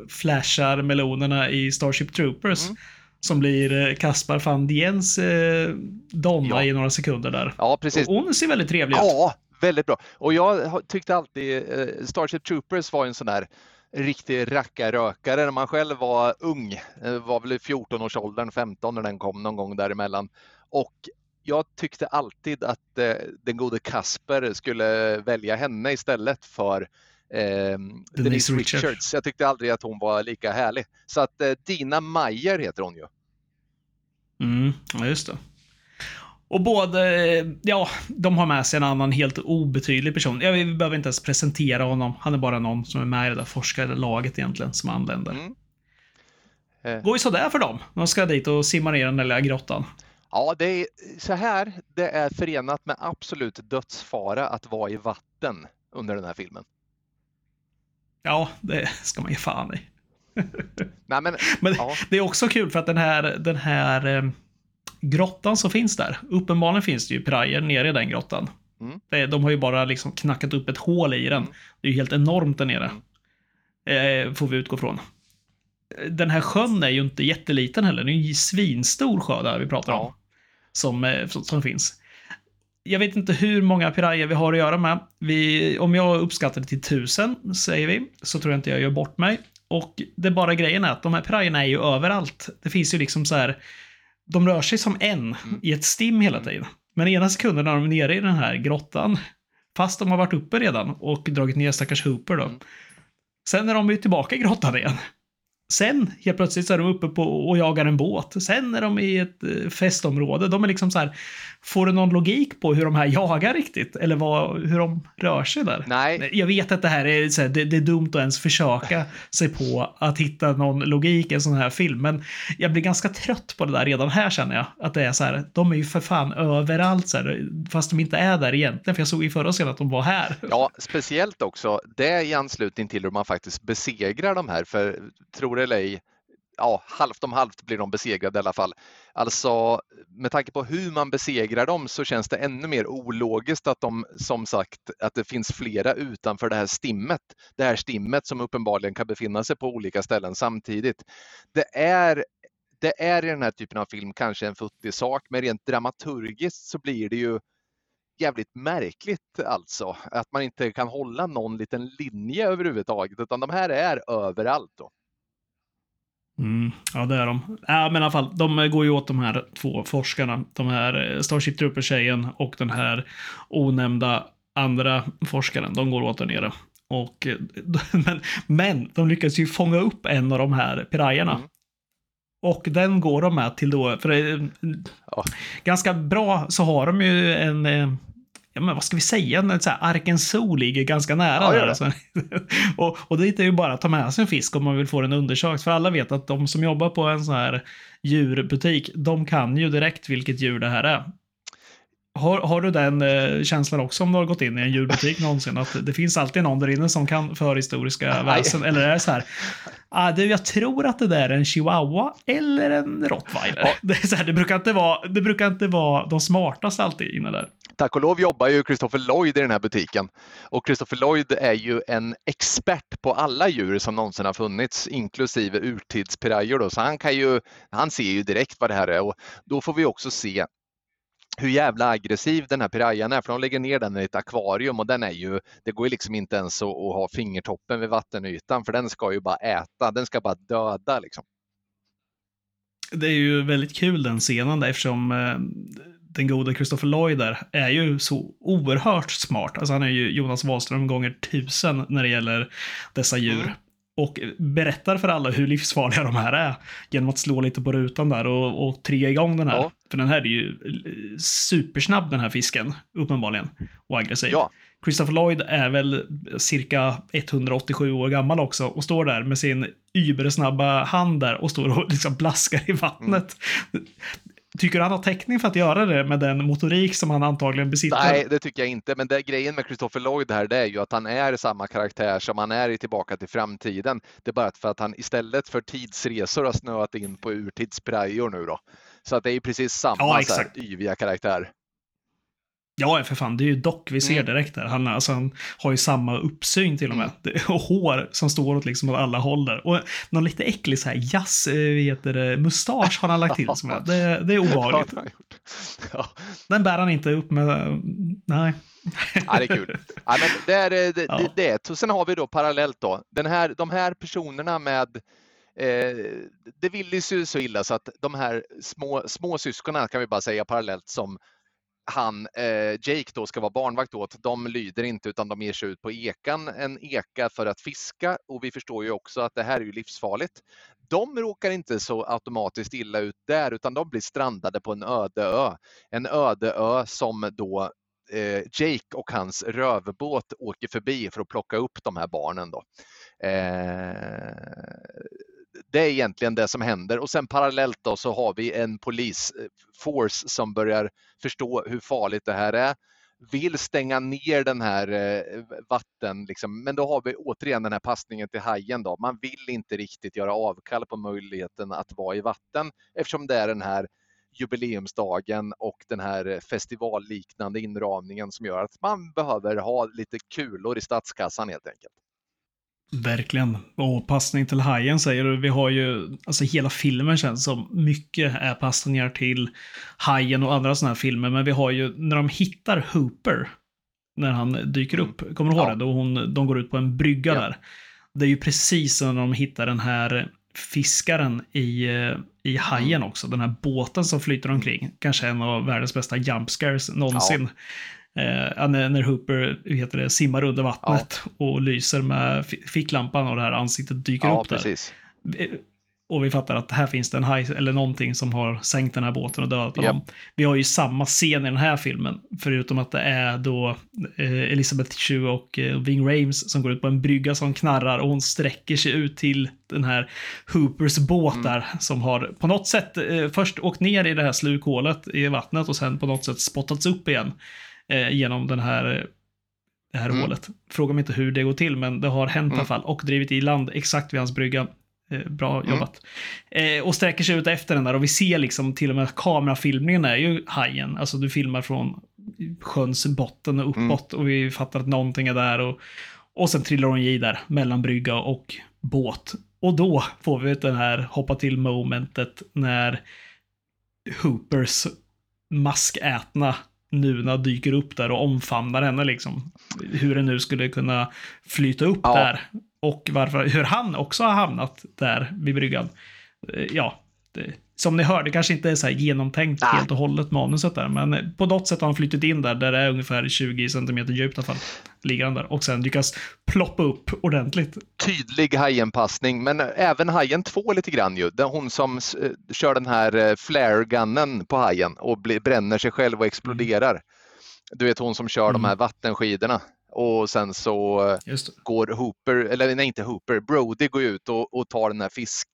flashar melonerna i Starship Troopers. Mm. Som blir eh, Kaspar van Diens eh, donna Ja. i några sekunder där. ja, precis. Och hon ser väldigt trevlig ut. Ja, väldigt bra. Och jag tyckte alltid eh, Starship Troopers var en sån där riktig rackarrökare när man själv var ung. Eh, var väl i 14-årsåldern, 15 när den kom någon gång däremellan. Och jag tyckte alltid att eh, den gode Kasper skulle välja henne istället för eh, Denise Richards. Richards. Jag tyckte aldrig att hon var lika härlig. Så att eh, Dina Meyer heter hon ju. Mm, ja, just det. Och både, ja, de har med sig en annan helt obetydlig person. Ja, vi behöver inte ens presentera honom. Han är bara någon som är med i det där forskarlaget egentligen, som anländer. Mm. Eh, Går ju sådär för dem. De ska dit och simma ner i den där lilla grottan. Ja, det är så här. Det är förenat med absolut dödsfara att vara i vatten under den här filmen. Ja, det ska man ge fan i. Nej, men Men ja, det är också kul för att den här, den här eh, grottan som finns där. Uppenbarligen finns det ju pirayer nere i den grottan. Mm. De har ju bara liksom knackat upp ett hål i den. Mm. Det är ju helt enormt där nere. Eh, får vi utgå från. Den här sjön är ju inte jätteliten heller. Det är ju en svinstor sjö där vi pratar om. Ja. Som, eh, som, som finns. Jag vet inte hur många pirayer vi har att göra med. Vi, om jag uppskattar det till tusen, säger vi, så tror jag inte jag gör bort mig. Och det är bara grejen är att de här pirajerna är ju överallt. Det finns ju liksom så här, de rör sig som en Mm. i ett stim hela tiden. Men ena sekunden när de är nere i den här grottan, fast de har varit uppe redan och dragit ner stackars Hooper då. Mm. Sen är de ju tillbaka i grottan igen. Sen helt plötsligt så är de uppe på och jagar en båt. Sen är de i ett eh, festområde. De är liksom så här, får du någon logik på hur de här jagar riktigt? Eller vad, hur de rör sig där? nej, Jag vet att det här är, så här, det, det är dumt att ens försöka sig på att hitta någon logik i en sån här film, men jag blir ganska trött på det där redan här känner jag. Att det är så här, de är ju för fan överallt så här, fast de inte är där egentligen, för jag såg i förra scenen att de var här. ja, speciellt också det i anslutning till hur man faktiskt besegrar de här, för tror tror eller ej, ja, halvt om halvt blir de besegrade i alla fall. Alltså, med tanke på hur man besegrar dem så känns det ännu mer ologiskt att de, som sagt, att det finns flera utanför det här stimmet. Det här stimmet som uppenbarligen kan befinna sig på olika ställen samtidigt. Det är det är i den här typen av film kanske en futtig sak, men rent dramaturgiskt så blir det ju jävligt märkligt alltså. Att man inte kan hålla någon liten linje överhuvudtaget, utan de här är överallt. Då. Mm, ja, det är de. Ja, men i alla fall, de går ju åt de här två forskarna. De här eh, Starship Trooper-tjejen och den här onämnda andra forskaren. De går åt där nere. Och, eh, men, men de lyckas ju fånga upp en av de här pirajerna. Mm. Och den går de med till då, för är, Ja. ganska bra så har de ju en, eh, ja men vad ska vi säga, så här, Arken Zoo ligger ganska nära Ja, där. Alltså. och, och dit är ju bara att ta med sig en fisk om man vill få den undersökt. För alla vet att de som jobbar på en sån här djurbutik, de kan ju direkt vilket djur det här är. Har, har du den eh, känslan också om du har gått in i en djurbutik någonsin? Att det finns alltid någon där inne som kan förhistoriska väsen? Eller är det så här? Ah, du, jag tror att det där är en chihuahua eller en rottweiler. Ja. Det, är så här, det, brukar inte vara, det brukar inte vara de smartaste alltid inne där. Tack och lov jobbar ju Christopher Lloyd i den här butiken. Och Christopher Lloyd är ju en expert på alla djur som någonsin har funnits, inklusive urtidspirayor. Så han, kan ju, han ser ju direkt vad det här är och då får vi också se hur jävla aggressiv den här pirayan är, för de lägger ner den i ett akvarium och den är ju, det går ju liksom inte ens att, att ha fingertoppen vid vattenytan för den ska ju bara äta, den ska bara döda liksom. Det är ju väldigt kul den scenen där eftersom eh, den gode Christopher Lloyd där är ju så oerhört smart. Alltså han är ju Jonas Wahlström gånger tusen när det gäller dessa djur. Mm och berättar för alla hur livsfarliga de här är genom att slå lite på rutan där och, och trigga igång den här. Ja. För den här är ju eh, supersnabb den här fisken, uppenbarligen, och aggressiv. Ja, Christopher Lloyd är väl cirka 187 år gammal också och står där med sin ybersnabba hand där och står och liksom blaskar i vattnet. Tycker du han har täckning för att göra det med den motorik som han antagligen besitter? nej, det tycker jag inte. Men det, grejen med Christopher Lloyd här, det är ju att han är samma karaktär som han är i Tillbaka till framtiden. Det är bara för att han istället för tidsresor har snöat in på urtidsprajor nu då. Så att det är ju precis samma Ja, yviga karaktär. Ja, för fan. Det är ju Doc vi ser Mm. direkt där. Han, alltså, han har ju samma uppsyn till och med. Och hår som står åt liksom åt alla håll där. Och någon lite äcklig så här jazz, eh, heter det, mustasch har han lagt till. Som är, det, det är obehagligt. Ja. Den bär han inte upp med. Nej. Ja, det är kul. Ja, men det är det, det, Ja. det, det. Och sen har vi då parallellt då, den här, de här personerna med eh, det vill ju så illa så att de här små, små syskonen kan vi bara säga parallellt som han, eh, Jake då ska vara barnvakt åt, de lyder inte utan de ger sig ut på ekan, en eka för att fiska och vi förstår ju också att det här är ju livsfarligt. De råkar inte så automatiskt illa ut där utan de blir strandade på en öde ö. En öde ö som då eh, Jake och hans rövbåt åker förbi för att plocka upp de här barnen. Då. Eh, det är egentligen det som händer och sen parallellt då så har vi en polisforce eh, som börjar förstå hur farligt det här är vill stänga ner den här eh, vatten, liksom. men då har vi återigen den här passningen till hajen. Då. Man vill inte riktigt göra avkall på möjligheten att vara i vatten eftersom det är den här jubileumsdagen och den här festivalliknande inramningen som gör att man behöver ha lite kulor i statskassan helt enkelt. Verkligen. Och passning till hajen säger du. Vi har ju, alltså hela filmen känns som mycket är passningar till hajen och andra sådana här filmer. Men vi har ju, när de hittar Hooper, när han dyker upp, kommer du ihåg Ja. det? Då hon, de går ut på en brygga Ja. där. Det är ju precis när de hittar den här fiskaren i, i hajen också. Den här båten som flyter omkring. Kanske en av världens bästa jump scares någonsin. Ja, när, när Hooper heter det, simmar under vattnet och lyser med fi- ficklampan och det här ansiktet dyker Ja, upp där. precis. Eh, Och vi fattar att här finns det en haj eller någonting som har sänkt den här båten och dödat Japp. honom. Vi har ju samma scen i den här filmen, förutom att det är då eh, Elizabeth Shue och eh, Ving Rhames som går ut på en brygga som knarrar och hon sträcker sig ut till den här Hoopers båt Mm. där som har på något sätt eh, först åkt ner i det här slukhålet i vattnet och sen på något sätt spottats upp igen eh, genom den här det här Mm. hålet. Fråga mig inte hur det går till, men det har hänt i alla Mm. fall. Och drivit i land exakt vid hans brygga. Eh, bra Mm. jobbat. Eh, och sträcker sig ut efter den där och vi ser liksom till och med kamerafilmningen är ju hajen. Alltså du filmar från sjöns botten och uppåt och vi fattar att någonting är där. Och, och sen trillar hon i där mellan brygga och båt. Och då får vi den här hoppa till momentet när Hoopers maskätna Nuna dyker upp där och omfamnar henne liksom. Hur det nu skulle kunna flyta upp Ja. där. Och varför, hur han också har hamnat där vid bryggan. Eh, Ja, det, som ni hör, det kanske inte är så här genomtänkt Nej. helt och hållet manuset där, men på något sätt har han flyttat in där, där det är ungefär 20 centimeter djupt i alla fall. Ligger han där och sen lyckas ploppa upp ordentligt. Tydlig hajenpassning, men även hajen 2 lite grann ju. Det är hon som eh, kör den här eh, flare-gunnen på hajen och bränner sig själv och exploderar. Du vet hon som kör de Mm. här vattenskidorna. Och sen så eh, går Hooper, eller nej inte Hooper, Brody går ut och, och tar den här fisk.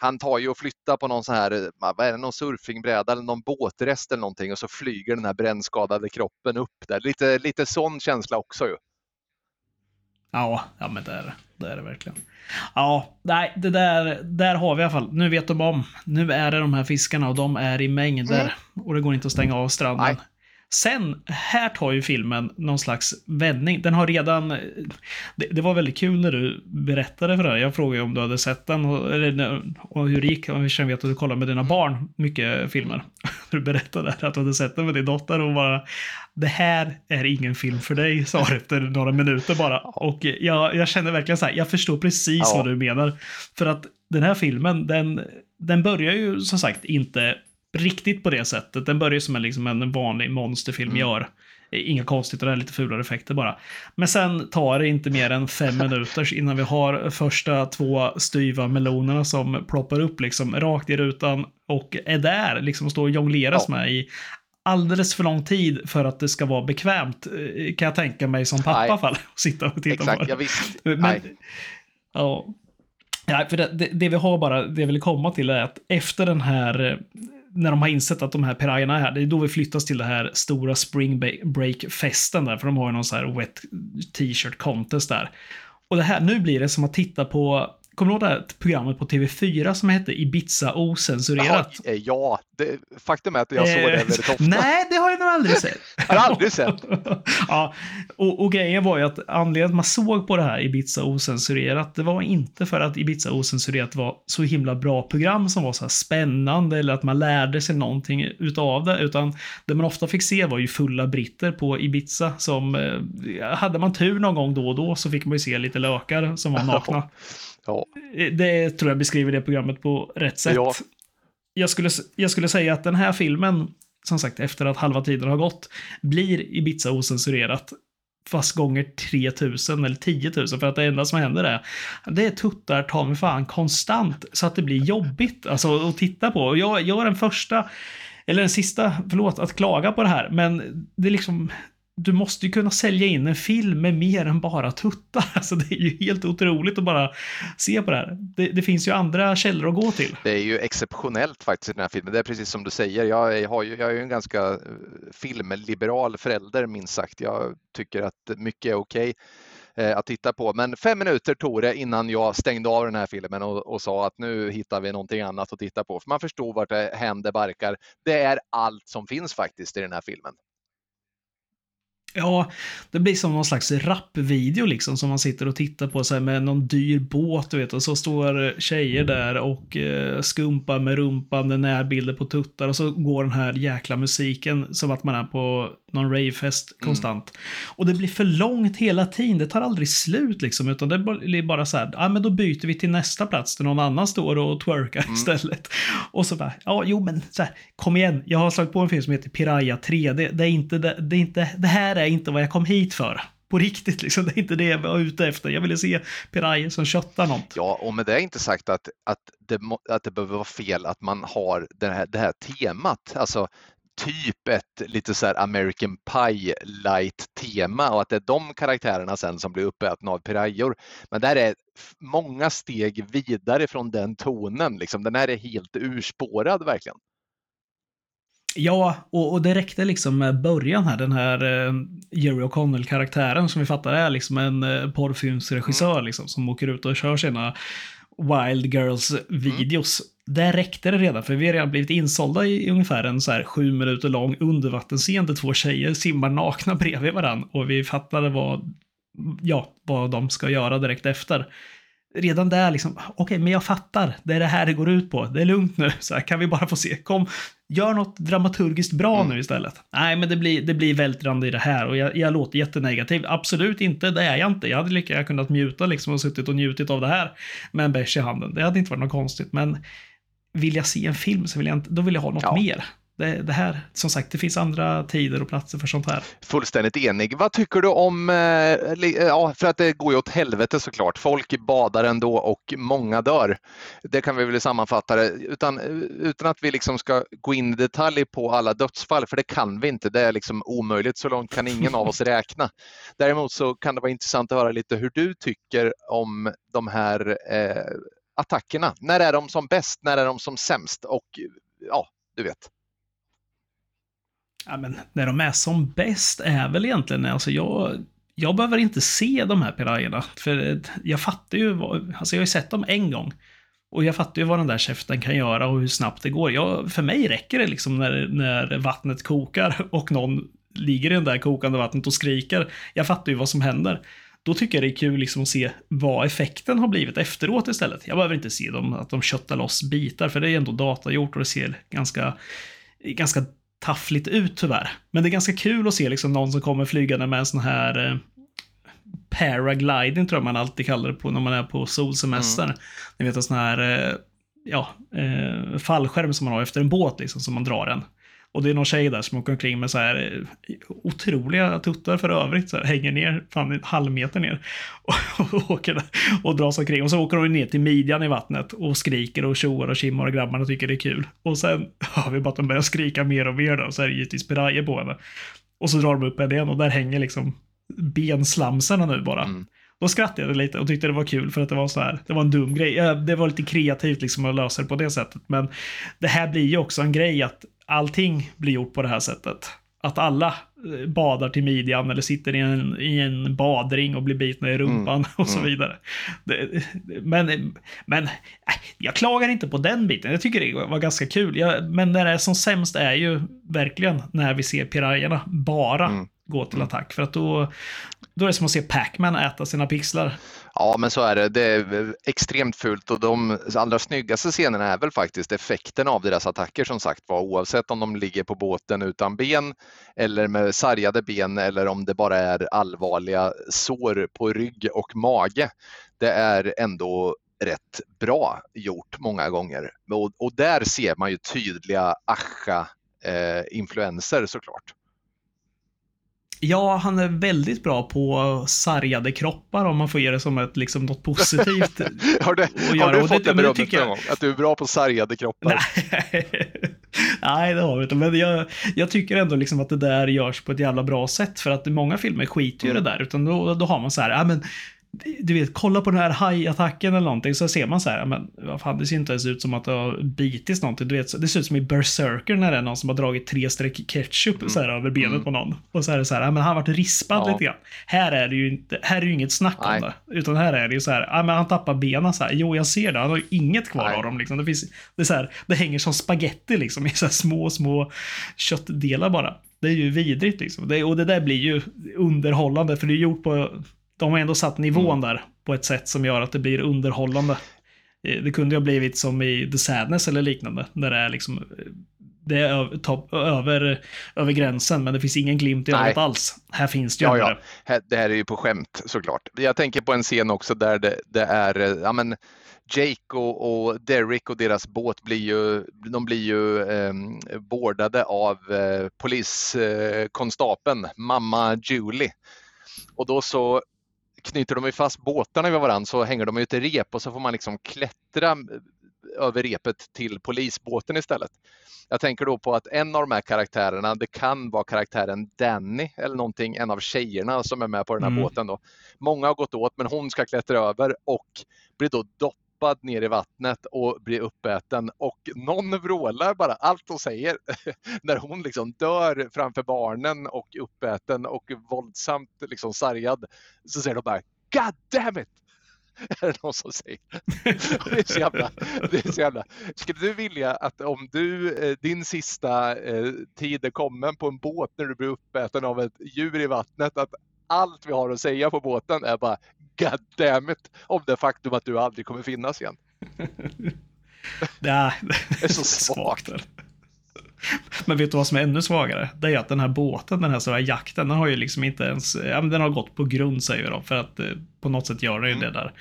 Han tar ju och flyttar på någon sån här, eh, vad är det, någon surfingbräda eller någon båtrest eller någonting och så flyger den här brännskadade kroppen upp där. Lite, lite sån känsla också ju. Ja, ja men det är det. Det är det verkligen. Ja, nej, det där, där har vi i alla fall. Nu vet de om. Nu är det de här fiskarna och de är i mängder. Och det går inte att stänga av stranden. Nej. Sen, här tar ju filmen någon slags vändning. Den har redan... Det, det var väldigt kul när du berättade för det. Jag frågade om du hade sett den och, eller, och hur det gick. Och jag känner att du kollar med dina barn mycket filmer. Du berättade att du hade sett den med din dotter och bara det här är ingen film för dig, sa du efter några minuter bara. Och jag, jag känner verkligen så här, jag förstår precis Ja. vad du menar. För att den här filmen, den, den börjar ju som sagt inte riktigt på det sättet. Den börjar som en, liksom en vanlig monsterfilm Mm. gör. Inga konstigheter, det är lite fulare effekter bara. Men sen tar det inte mer än fem minuter innan vi har första två styva melonerna som ploppar upp liksom rakt i rutan och är där, liksom och står och jongleras Ja. med i alldeles för lång tid för att det ska vara bekvämt, eh, kan jag tänka mig som pappa Nej. fall. att Sitta och titta på Exakt, det. ja, visst. Men, Nej. ja. Ja, för det, det, det vi har bara, det jag vill komma till är att efter den här, när de har insett att de här pirajerna är här, det är då vi flyttas till det här stora spring break-festen där, för de har ju någon så här wet t-shirt contest där. Och det här, nu blir det som att titta på, kommer du ihåg det här programmet på TV4 som hette Ibiza ocensurerat? Jaha, eh, ja, det, faktum är att jag såg det Eh, väldigt ofta. Nej, det har jag nog aldrig sett. Har du aldrig sett? ja, och, och grejen var ju att anledningen att man såg på det här Ibiza ocensurerat, det var inte för att Ibiza ocensurerat var så himla bra program som var så här spännande eller att man lärde sig någonting utav det, utan det man ofta fick se var ju fulla britter på Ibiza som, eh, hade man tur någon gång då och då så fick man ju se lite lökar som var nakna. Ja, Eh, Det tror jag beskriver det programmet på rätt sätt. Ja. Jag, skulle, jag skulle säga att den här filmen, som sagt, efter att halva tiden har gått, blir Ibiza ocensurerat. Fast gånger 3000 eller 10 000 för att det enda som händer är det är tuttar ta mig fan konstant så att det blir jobbigt alltså, att titta på. Jag, jag är den första, eller den sista, förlåt, att klaga på det här, men det är liksom du måste ju kunna sälja in en film med mer än bara tuttar. Alltså det är ju helt otroligt att bara se på det här. Det, det finns ju andra källor att gå till. det är ju exceptionellt faktiskt i den här filmen. Det är precis som du säger. Jag är, har ju, jag är ju en ganska eh, filmliberal förälder minst sagt. Jag tycker att mycket är okej eh, att titta på. Men fem minuter tog det innan jag stängde av den här filmen och, och sa att nu hittar vi någonting annat att titta på. För man förstår vart det händer barkar. Det är allt som finns faktiskt i den här filmen. Ja, det blir som någon slags rapvideo liksom som man sitter och tittar på så här, med någon dyr båt, du vet, och så står tjejer där och eh, skumpar med rumpan, det är närbilder på tuttar och så går den här jäkla musiken som att man är på någon ravefest konstant. Och det blir för långt hela tiden, det tar aldrig slut liksom, utan det blir bara så här, ja men då byter vi till nästa plats där någon annan står och twerkar istället. Och så bara, ja jo men så här, kom igen, jag har slagit på en film som heter Piraya 3, det, det är inte, det, det är inte, det här är inte vad jag kom hit för. På riktigt liksom, det är inte det jag var ute efter. Jag ville se Piraya som köttar något. Ja, och med det är inte sagt att, att, det, att det behöver vara fel att man har det här, det här temat. Alltså typ ett lite så här American Pie light tema och att det är de karaktärerna sen som blir uppätna av pirajor. Men där är f- många steg vidare från den tonen. Liksom. Den här är helt urspårad verkligen. Ja, och, och det räckte liksom med början här, den här eh, Jerry O'Connell-karaktären som vi fattar är liksom en eh, porrfilmsregissör liksom, som åker ut och kör sina Wild Girls-videos. Där räckte det redan, för vi har redan blivit insålda i, ungefär en så här sju minuter lång undervattensscen där två tjejer simmar nakna bredvid varandra och vi fattade vad, ja, vad de ska göra direkt efter. Redan där liksom, okej, men jag fattar, det är det här det går ut på, det är lugnt nu, så här, kan vi bara få se, kom, gör något dramaturgiskt bra nu istället. Nej, men det blir, det blir vältrande i det här och jag, jag låter jättenegativ. Absolut inte, det är jag inte. Jag hade lika gärna kunnat muta liksom och suttit och njutit av det här med en bärs i handen. Det hade inte varit något konstigt, men vill jag se en film så vill jag inte, då vill jag ha något Ja. mer. Det, det här, som sagt, det finns andra tider och platser för sånt här. Fullständigt enig. Vad tycker du om, eh, li- ja, för att det går ju åt helvete såklart. Folk badar ändå och många dör. Det kan vi väl sammanfatta det utan, utan att vi liksom ska gå in i detalj på alla dödsfall, för det kan vi inte. Det är liksom omöjligt. Så långt kan ingen av oss räkna. Däremot så kan det vara intressant att höra lite hur du tycker om de här eh, attackerna. När är de som bäst? När är de som sämst? Och ja, du vet. Ja, men när de är som bäst är väl egentligen, alltså jag, jag behöver inte se de här pirajerna. För eh, jag fattar ju, vad, alltså jag har ju sett dem en gång. Och jag fattar ju vad den där käften kan göra och hur snabbt det går. Jag, för mig räcker det liksom när, när vattnet kokar och någon ligger i det där kokande vattnet och skriker. Jag fattar ju vad som händer. Då tycker jag det är kul liksom att se vad effekten har blivit efteråt istället. Jag behöver inte se dem, att de köttar loss bitar, för det är ändå datagjort och det ser ganska, ganska taffligt ut tyvärr. Men det är ganska kul att se liksom någon som kommer flygande med en sån här eh, paragliding tror jag man alltid kallar det på när man är på solsemester. Ni vet en sån här eh, ja, eh, fallskärm som man har efter en båt liksom som man drar en. Och det är någon tjej där som åker omkring med så här eh, otroliga tuttar för övrigt. Så här, hänger ner, fan en halv meter ner. Och, och åker där och dras omkring. Och så åker hon ner till midjan i vattnet och skriker och tjoar och kimmar och grabbarna tycker det är kul. Och sen hör vi bara att de börjar skrika mer och mer då. Så är det givetvis pirajer på henne. Och så drar de upp henne igen och där hänger liksom benslamsarna nu bara. Mm. Då skrattade jag lite och tyckte det var kul för att det var så här, det var en dum grej. Det var lite kreativt liksom att lösa det på det sättet. Men det här blir ju också en grej att allting blir gjort på det här sättet. Att alla eh, badar till midjan eller sitter i en, i en badring och blir bitna i rumpan och så mm. vidare. Det, men, men äh, jag klagar inte på den biten. Jag tycker det var ganska kul. Jag, men när det är som sämst är ju verkligen när vi ser pirajerna bara Mm. gå till attack. För att då, då är det som att se Pac-Man äta sina pixlar. Ja, men så är det. Det är extremt fult och de allra snyggaste scenerna är väl faktiskt effekten av deras attacker som sagt var, oavsett om de ligger på båten utan ben eller med sargade ben eller om det bara är allvarliga sår på rygg och mage. Det är ändå rätt bra gjort många gånger och, och där ser man ju tydliga Asha-influenser eh, såklart. Ja, han är väldigt bra på sargade kroppar om man får ge det som ett, liksom, något positivt. Har du, har du fått det- det berömmet jag- någon gång? Att du är bra på sargade kroppar? Nej. Nej, det har vi inte. Men jag, jag tycker ändå liksom att det där görs på ett jävla bra sätt. För att många filmer skiter ju Mm. det där. Utan då, då har man så här, ja men du vet, kolla på den här hajattacken eller någonting. Så ser man så här, men vad fan, det ser inte ens ut som att det har bitits någonting. Du vet, det ser ut som i Berserker när det är någon som har dragit tre streck ketchup så här över benet Mm. på någon. Och så är det så här, men han har varit rispad Ja. lite grann. Här är det ju inte, här är ju inget snack om Nej. det. Utan här är det ju så här, men han tappar benen så här. Jo, jag ser det. Han har ju inget kvar Nej. av dem liksom. Det finns, det är så här, det hänger som spaghetti liksom i så här små, små köttdelar bara. Det är ju vidrigt liksom. Det, och det där blir ju underhållande för det är gjort på, de har ändå satt nivån där på ett sätt som gör att det blir underhållande. Eh, Det kunde ju ha blivit som i The Sadness eller liknande, där det är liksom, eh, det är över, topp- över, över gränsen, men det finns ingen glimt i ögat alls. Här finns det ju Ja, ja. det. Här- Det här är ju på skämt såklart. Jag tänker på en scen också där det, det är, eh, ja men Jake och, och Derek och deras båt blir ju, de blir ju eh, bordade av eh, poliskonstapeln, mamma Julie. Och då så knyter de ju fast båtarna vid varandra så hänger de ut ett rep och så får man liksom klättra över repet till polisbåten istället. Jag tänker då på att en av de här karaktärerna, det kan vara karaktären Danny eller någonting, en av tjejerna som är med på den här Mm. båten. Då. Många har gått åt men hon ska klättra över och blir då doppad ner i vattnet och blir uppäten och någon vrålar bara allt hon säger när hon liksom dör framför barnen och uppäten och våldsamt liksom sargad så säger de bara God damn it! Är det någon som säger. Det är så jävla, det är så jävla. Skulle du vilja att om du, eh, din sista eh, tid är kommen på en båt när du blir uppäten av ett djur i vattnet, att allt vi har att säga på båten är bara God damn it! Om det faktum att du aldrig kommer finnas igen. Det är så svagt. Men vet du vad som är ännu svagare? Det är att den här båten, den här stora jakten, den har ju liksom inte ens, ja men den har gått på grund säger då, för att eh, på något sätt gör den ju Mm. det där.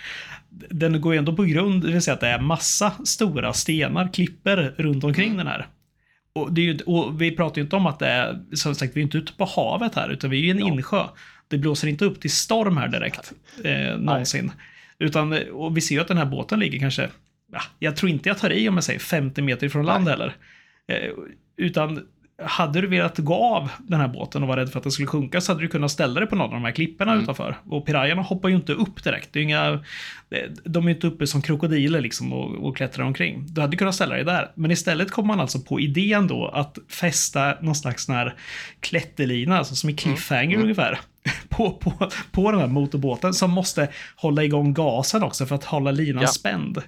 Den går ju ändå på grund, det vill säga att det är massa stora stenar, klipper runt omkring Mm. den här. Och, det är ju, och vi pratar ju inte om att det är, som sagt, vi är inte ute på havet här, utan vi är ju i en Ja. insjö. Det blåser inte upp till storm här direkt, eh, någonsin. Utan, eh, och vi ser ju att den här båten ligger kanske, ja, jag tror inte jag tar i om jag säger 50 meter ifrån land Nej. heller. Eh, utan hade du velat gå av den här båten och var rädd för att den skulle sjunka så hade du kunnat ställa dig på någon av de här klipporna Mm. utanför. Och pirajerna hoppar ju inte upp direkt. Det är inga, de är ju inte uppe som krokodiler liksom och, och klättrar omkring. Du hade kunnat ställa dig där. Men istället kom man alltså på idén då att fästa någon slags sån här klätterlina, alltså som i cliffhanger Mm. ungefär, på, på, på den här motorbåten som måste hålla igång gasen också för att hålla linan Ja. spänd.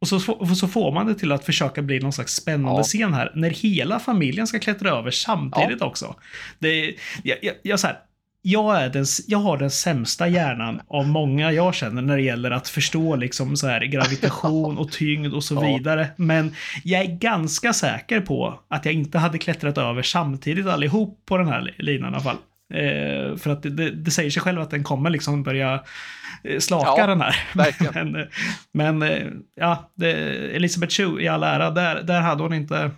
Och så, får- så får man det till att försöka bli någon slags spännande Ja. scen här, när hela familjen ska klättra över samtidigt också. Det, jag, jag, jag, så här, jag, är den, jag har den sämsta hjärnan av många jag känner när det gäller att förstå liksom så här gravitation och tyngd och så Ja. vidare. Men jag är ganska säker på att jag inte hade klättrat över samtidigt allihop på den här linan i alla fall. Eh, för att det, det, det säger sig själv att den kommer liksom börja slaka Ja, den här. verkligen. men men eh, ja, det, Elisabeth Chu i all ära, där, där hade hon inte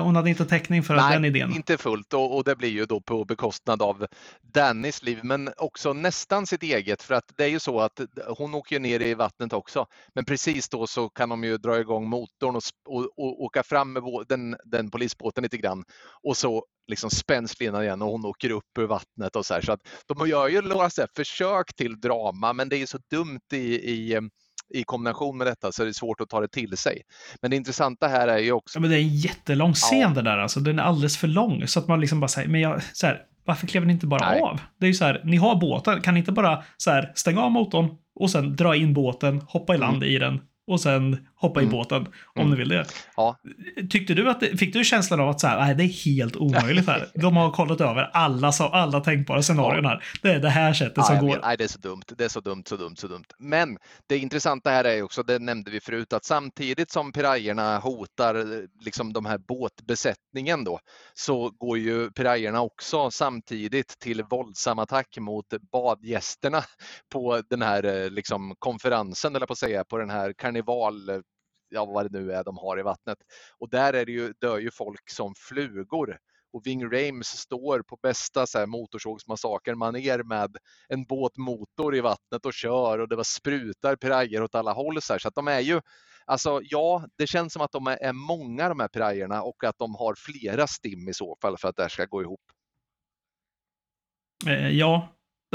Hon hade inte täckning för den idén. inte fullt och, och det blir ju då på bekostnad av Dannys liv men också nästan sitt eget för att det är ju så att hon åker ner i vattnet också. Men precis då så kan de ju dra igång motorn och, och, och åka fram med den, den polisbåten lite grann och så liksom spänns linan igen och hon åker upp ur vattnet och så här. Så att de gör ju några så försök till drama men det är ju så dumt i, i, i kombination med detta så det är svårt att ta det till sig. Men det intressanta här är ju också Ja, men det är en jättelång scen Ja. det där alltså. Den är alldeles för lång. Så att man liksom bara säger, men jag, så här, varför klev ni inte bara Nej. av? Det är ju så här, ni har båten, kan ni inte bara så här, stänga av motorn och sen dra in båten, hoppa i land i den och sen hoppa i Mm. båten om Mm. ni vill det. Ja. Tyckte du att, det- fick du känslan av att så här, nej det är helt omöjligt här. De har kollat över alla, alla tänkbara scenarion här. Det är det här sättet Ja, som går. vet. Nej, det är så dumt. Det är så dumt, så dumt, så dumt. Men det intressanta här är också, det nämnde vi förut, att samtidigt som pirajerna hotar liksom de här båtbesättningen då, så går ju pirajerna också samtidigt till våldsam attack mot badgästerna på den här eh, liksom konferensen, eller på att säga, på den här karneval ja vad det nu är de har i vattnet. Och där är det ju, dör ju folk som flugor. Och Ving Rames står på bästa så här, motorsågsmassaker-manér med en båtmotor i vattnet och kör och det var sprutar pirajer åt alla håll. Så, här. så att de är ju, alltså ja, det känns som att de är, är många de här pirajerna och att de har flera stim i så fall för att det här ska gå ihop. Eh, ja,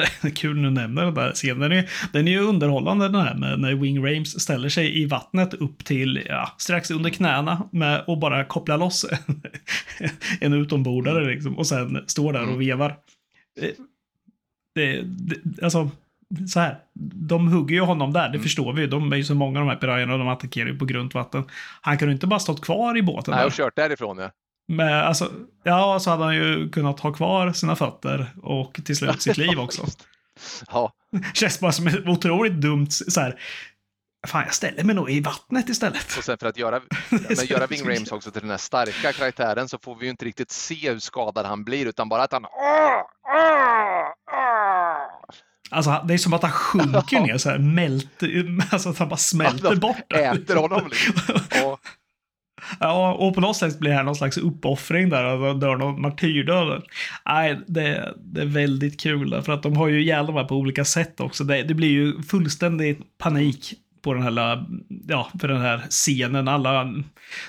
kul nu nämner den där scenen. Den är, den är ju underhållande den här med när Wing Rames ställer sig i vattnet upp till ja, strax under knäna med, och bara kopplar loss en, en utombordare liksom, och sen står där och Mm. vevar. Eh, Det, det, alltså, så här. De hugger ju honom där, det Mm. förstår vi ju. De är ju så många de här pirajerna och de attackerar ju på grunt vatten. Han kan ju inte bara stått kvar i båten. Nej, där. och kört därifrån ja. Men alltså, ja, så hade han ju kunnat ha kvar sina fötter och till slut sitt liv också. Ja, Känns bara som ett otroligt dumt så här. Fan, jag ställer mig nog i vattnet istället. och sen för att göra, men göra Ving Rames också till den här starka karaktären så får vi ju inte riktigt se hur skadad han blir utan bara att han Alltså, det är som att han sjunker ner så här, mälter, alltså att han bara smälter de bort. äter honom liksom. Ja. Ja, och på något sätt blir det här någon slags uppoffring där, och de dör någon martyrdöd. Nej, det, det är väldigt kul, där, för att de har ju ihjäl de här på olika sätt också. Det, det blir ju fullständig panik på den här, ja, för den här scenen. Alla,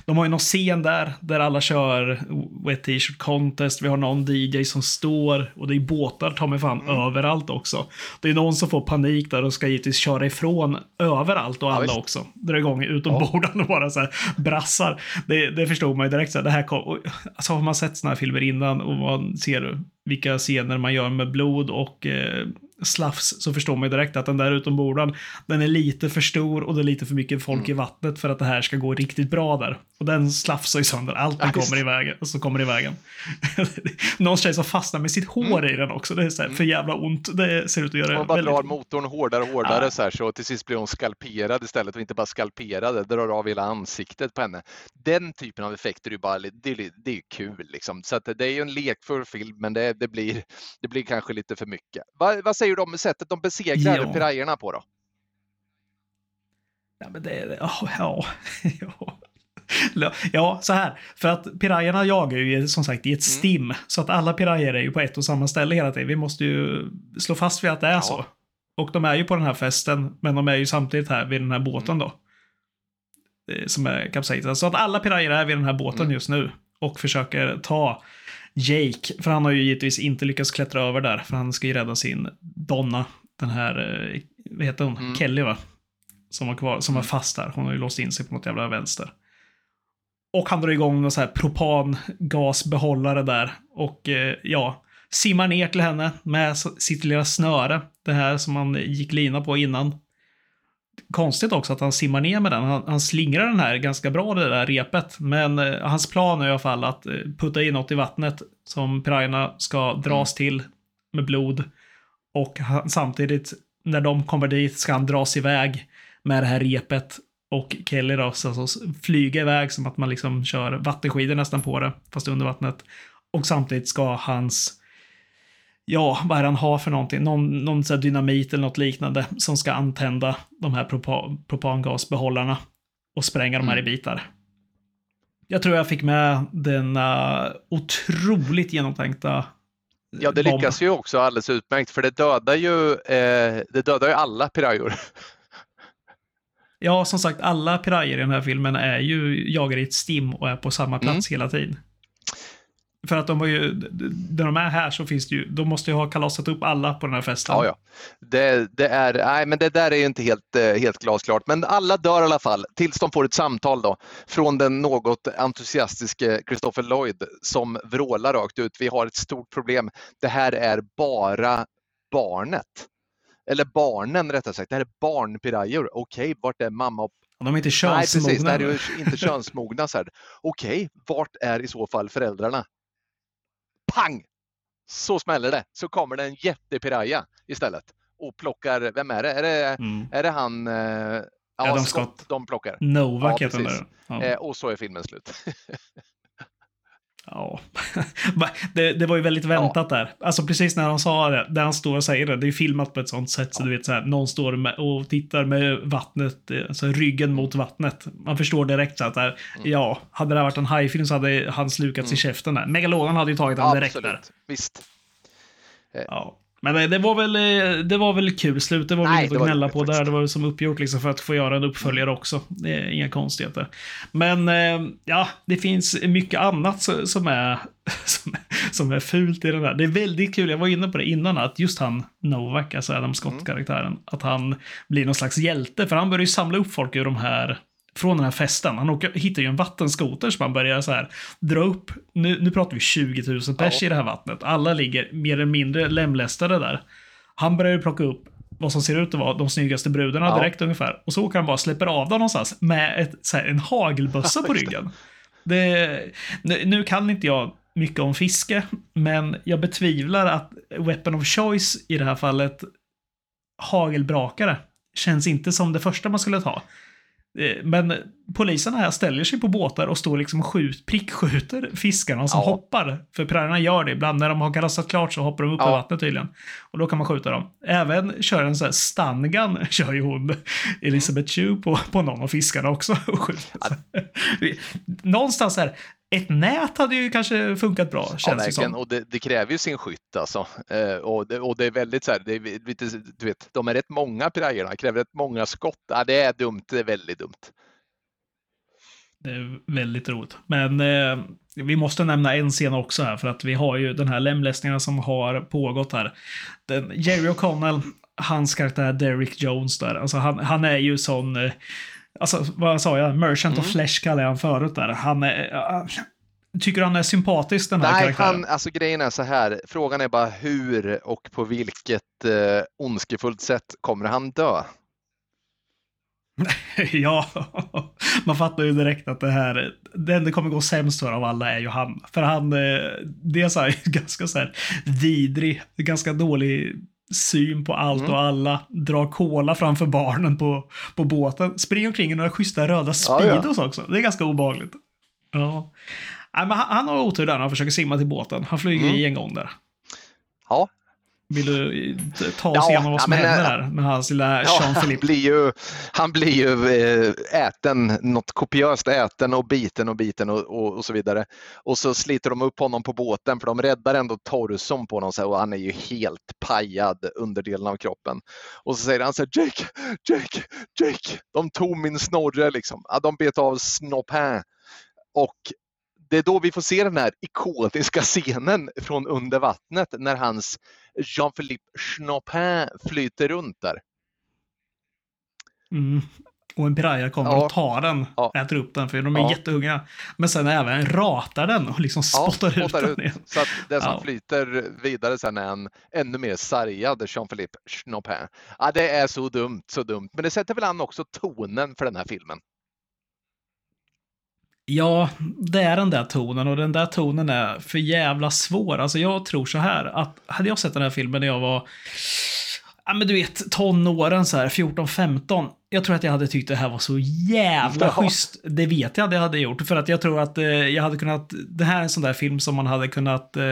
de har ju någon scen där, där alla kör Wet T-shirt contest. Vi har någon DJ som står och det är båtar ta mig fan överallt också. Det är någon som får panik där och ska givetvis köra ifrån överallt och Ja, alla visst. också. Dra igång utombordande och bara så här brassar. Det, det förstod man ju direkt. Så här, det här kom, och, alltså har man sett såna här filmer innan och man ser vilka scener man gör med blod och eh, slafs så förstår man ju direkt att den där utombordaren, den är lite för stor och det är lite för mycket folk i vattnet för att det här ska gå riktigt bra där. Och den slafsar ju sönder allt den kommer i vägen. Så kommer i vägen. Någon tjej som fastnar med sitt hår i den också. Det är så här, för jävla ont. Det ser ut att göra Man bara väldigt drar motorn hårdare och hårdare Ja. så här så till sist blir hon skalperad istället och inte bara skalperad, drar av hela ansiktet på henne. Den typen av effekter är ju bara det är, det är kul liksom. Så att det är ju en lekfull film men det, det, blir, det blir kanske lite för mycket. Va, vad säger du om sättet de besegrar Ja. pirajerna på då? Ja, men det är... Ja, ja. ja. Ja, så här. För att pirajerna jagar ju som sagt i ett stim. Så att alla pirajer är ju på ett och samma ställe hela tiden. Vi måste ju slå fast vid att det är Ja. så. Och de är ju på den här festen, men de är ju samtidigt här vid den här båten då. Eh, Som är kapsejsad. Så att alla pirajer är vid den här båten Mm. just nu. Och försöker ta Jake. För han har ju givetvis inte lyckats klättra över där. För han ska ju rädda sin Donna. Den här, eh, vad heter hon? Mm. Kelly va? Som var kvar, som var fast där. Hon har ju låst in sig på något jävla vänster. Och han drar igång någon så här propangasbehållare där. Och eh, ja, simmar ner till henne med sitt lilla snöre. Det här som han gick lina på innan. Konstigt också att han simmar ner med den. Han, han slingrar den här ganska bra, det där repet. Men eh, hans plan är i alla fall att eh, putta in något i vattnet som pirajerna ska dras till med blod. Och han, samtidigt, när de kommer dit, ska han dras iväg med det här repet. Och Kelly då, så, så flyga iväg som att man liksom kör vattenskidor nästan på det, fast under vattnet. Och samtidigt ska hans, ja, vad är det han har för någonting? Någon, någon så dynamit eller något liknande som ska antända de här propa, propangasbehållarna och spränga de här i Mm. bitar. Jag tror jag fick med denna otroligt genomtänkta Ja, det lyckas ju också alldeles utmärkt för det dödar ju, eh, det dödar ju alla pirajor. Ja, som sagt, alla pirajer i den här filmen är ju jagade i ett stim och är på samma plats hela tiden. För att de har ju, när de är här så finns det ju, de måste ju ha kalasat upp alla på den här festen. Ja, ja. Det, det, är, nej, men det där är ju inte helt, eh, helt glasklart. Men alla dör i alla fall tills de får ett samtal då från den något entusiastiske Christopher Lloyd som vrålar rakt ut. Vi har ett stort problem. Det här är bara barnet. Eller barnen rättare sagt. Det här är barnpirajor. Okej, vart är mamma och De är inte Nej, precis. Det könsmogna. här är ju inte könsmogna. Okej, vart är i så fall föräldrarna? Pang! Så smäller det. Så kommer det en jättepiraja istället och plockar, vem är det? Är det, Mm. är det han? Eh, ja, Adam Scott. Scott. De plockar. Novak Ja, heter precis. där. Ja. Eh, och så är filmen slut. Ja. det, det var ju väldigt väntat där. Alltså precis när han sa det, där han står och säger det, det är filmat på ett sånt sätt så du vet så här, någon står med, och tittar med vattnet, eh, alltså ryggen mot vattnet. Man förstår direkt så att där, Mm. ja, hade det varit en hajfilm så hade han slukats i käften där. Megalodon hade ju tagit honom direkt där. Visst. Ja. Men det, det, var väl, eh, det var väl kul slut. Det var väl inget att gnälla på där. Det var som uppgjort liksom för att få göra en uppföljare också. Det är inga konstigheter. Men eh, ja, det finns mycket annat som är, som, som är fult i den här. Det är väldigt kul. Jag var inne på det innan att just han Novak, alltså Adam Scott-karaktären, att han blir någon slags hjälte. För han börjar ju samla upp folk ur de här från den här festen. Han åker, hittar ju en vattenskoter som han börjar så här dra upp. Nu, nu pratar vi 20 000 pers Ja. i det här vattnet. Alla ligger mer eller mindre lemlästade där. Han börjar ju plocka upp vad som ser ut att vara de snyggaste brudarna Ja. direkt ungefär. Och så åker han bara släpper av dem någonstans med ett, så här, en hagelbössa på ryggen. Det, nu, nu kan inte jag mycket om fiske, men jag betvivlar att weapon of choice i det här fallet, hagelbrakare, känns inte som det första man skulle ta. Eh, Men poliserna här ställer sig på båtar och står liksom och skjut, prickskjuter fiskarna som Ja. hoppar. För pirajerna gör det ibland. När de har kalasat klart så hoppar de upp Ja. i vattnet tydligen. Och då kan man skjuta dem. Även kör en sån här stungun, kör ju hon, Elisabeth Chu, på, på någon av fiskarna också. Och skjuter. Någonstans här, ett nät hade ju kanske funkat bra, Ja, känns det verkligen. som. Och det, det kräver ju sin skytt alltså. Eh, och, det, och det är väldigt så här, det är lite, du vet, de är rätt många pirajerna, kräver rätt många skott. Ja, det är dumt, det är väldigt dumt. Det är väldigt roligt. Men eh, vi måste nämna en scen också här, för att vi har ju den här lemlästningen som har pågått här. Den, Jerry O'Connell, hans karaktär Derek Jones där, alltså han, han är ju sån... Eh, alltså, vad sa jag? Merchant of Mm. Flesh kallade jag han förut där. Han är... Uh, tycker han är sympatisk, den här Nej, karaktären? han, alltså grejen är så här. Frågan är bara hur och på vilket eh, ondskefullt sätt kommer han dö? ja, man fattar ju direkt att det här, den det kommer gå sämst för av alla är ju han. För han, eh, det är här, ganska så här vidrig, ganska dålig syn på allt Mm. och alla. Drar cola framför barnen på, på båten. Springer omkring i några schyssta röda Ja, ja. Speedos också. Det är ganska obehagligt. Ja. Nej, men han, han har otur där när han försöker simma till båten. Han flyger Mm. i en gång där. Ja, Vill du eh, ta oss Ja, igenom vad ja, som men, händer eh, där med hans lilla ja han, Jean-Philippe? blir ju, han blir ju eh, äten, något kopiöst äten och biten och biten och, och, och så vidare. Och så sliter de upp honom på båten för de räddar ändå torson på honom och han är ju helt pajad underdelen av kroppen. Och så säger han så här, Jake, Jake, Jake, de tog min snorre liksom. Ja, de bet av snoppin. Och det är då vi får se den här ikoniska scenen från under vattnet när hans Jean-Philippe Schnopin flyter runt där. Mm. Och en piraya kommer Ja. och tar den, Ja. äter upp den, för de är Ja. jättehungriga. Men sen även ratar den och liksom Ja, spottar ut spottar den ut. igen. Så att det som Ja. flyter vidare sen är en ännu mer sargad Jean-Philippe Schnopin. Ja, det är så dumt, så dumt. Men det sätter väl an också tonen för den här filmen. Ja, det är den där tonen och den där tonen är för jävla svår. Alltså jag tror så här att hade jag sett den här filmen när jag var Ja men du vet, tonåren så här, 14-15. Jag tror att jag hade tyckt det här var så jävla Ja. schysst. Det vet jag att jag hade gjort. För att jag tror att eh, jag hade kunnat... Det här är en sån där film som man hade kunnat... Eh,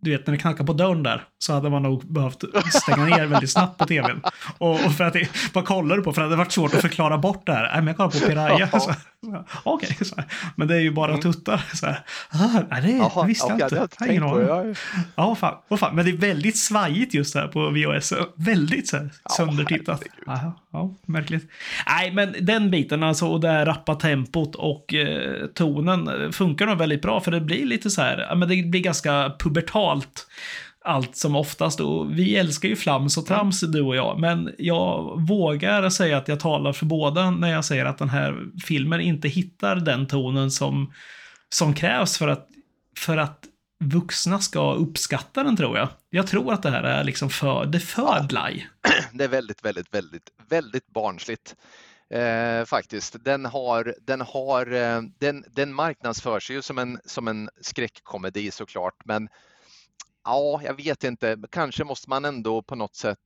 du vet när det knackar på dörren där så hade man nog behövt stänga ner väldigt snabbt på tvn. Och, och för att det, vad kollar du på? För det hade varit svårt att förklara bort det här. Nej, men jag kollar på Piraya. Så, Okej, här. men det är ju bara Mm. tuttar. Så här. Ah, nej, det Jaha, visste jag okej, inte. Jag har ingen aning. Ja, fan, vad fan. Men det är väldigt svajigt just här på VHS. Väldigt så här, söndertittat. herregud. Ja, märkligt. Nej, men den biten alltså och det här rappa tempot och eh, tonen eh, funkar nog väldigt bra för det blir lite så här, men det blir ganska pubertalt allt som oftast. Och vi älskar ju flams och trams du och jag, men jag vågar säga att jag talar för båda när jag säger att den här filmen inte hittar den tonen som, som krävs för att, för att vuxna ska uppskatta den tror jag. Jag tror att det här är liksom för, det är för blaj. Det är väldigt, väldigt, väldigt, väldigt barnsligt. Eh, faktiskt. Den har, den har, eh, den, den marknadsför sig ju som en, som en skräckkomedi såklart, men ja, jag vet inte. Kanske måste man ändå på något sätt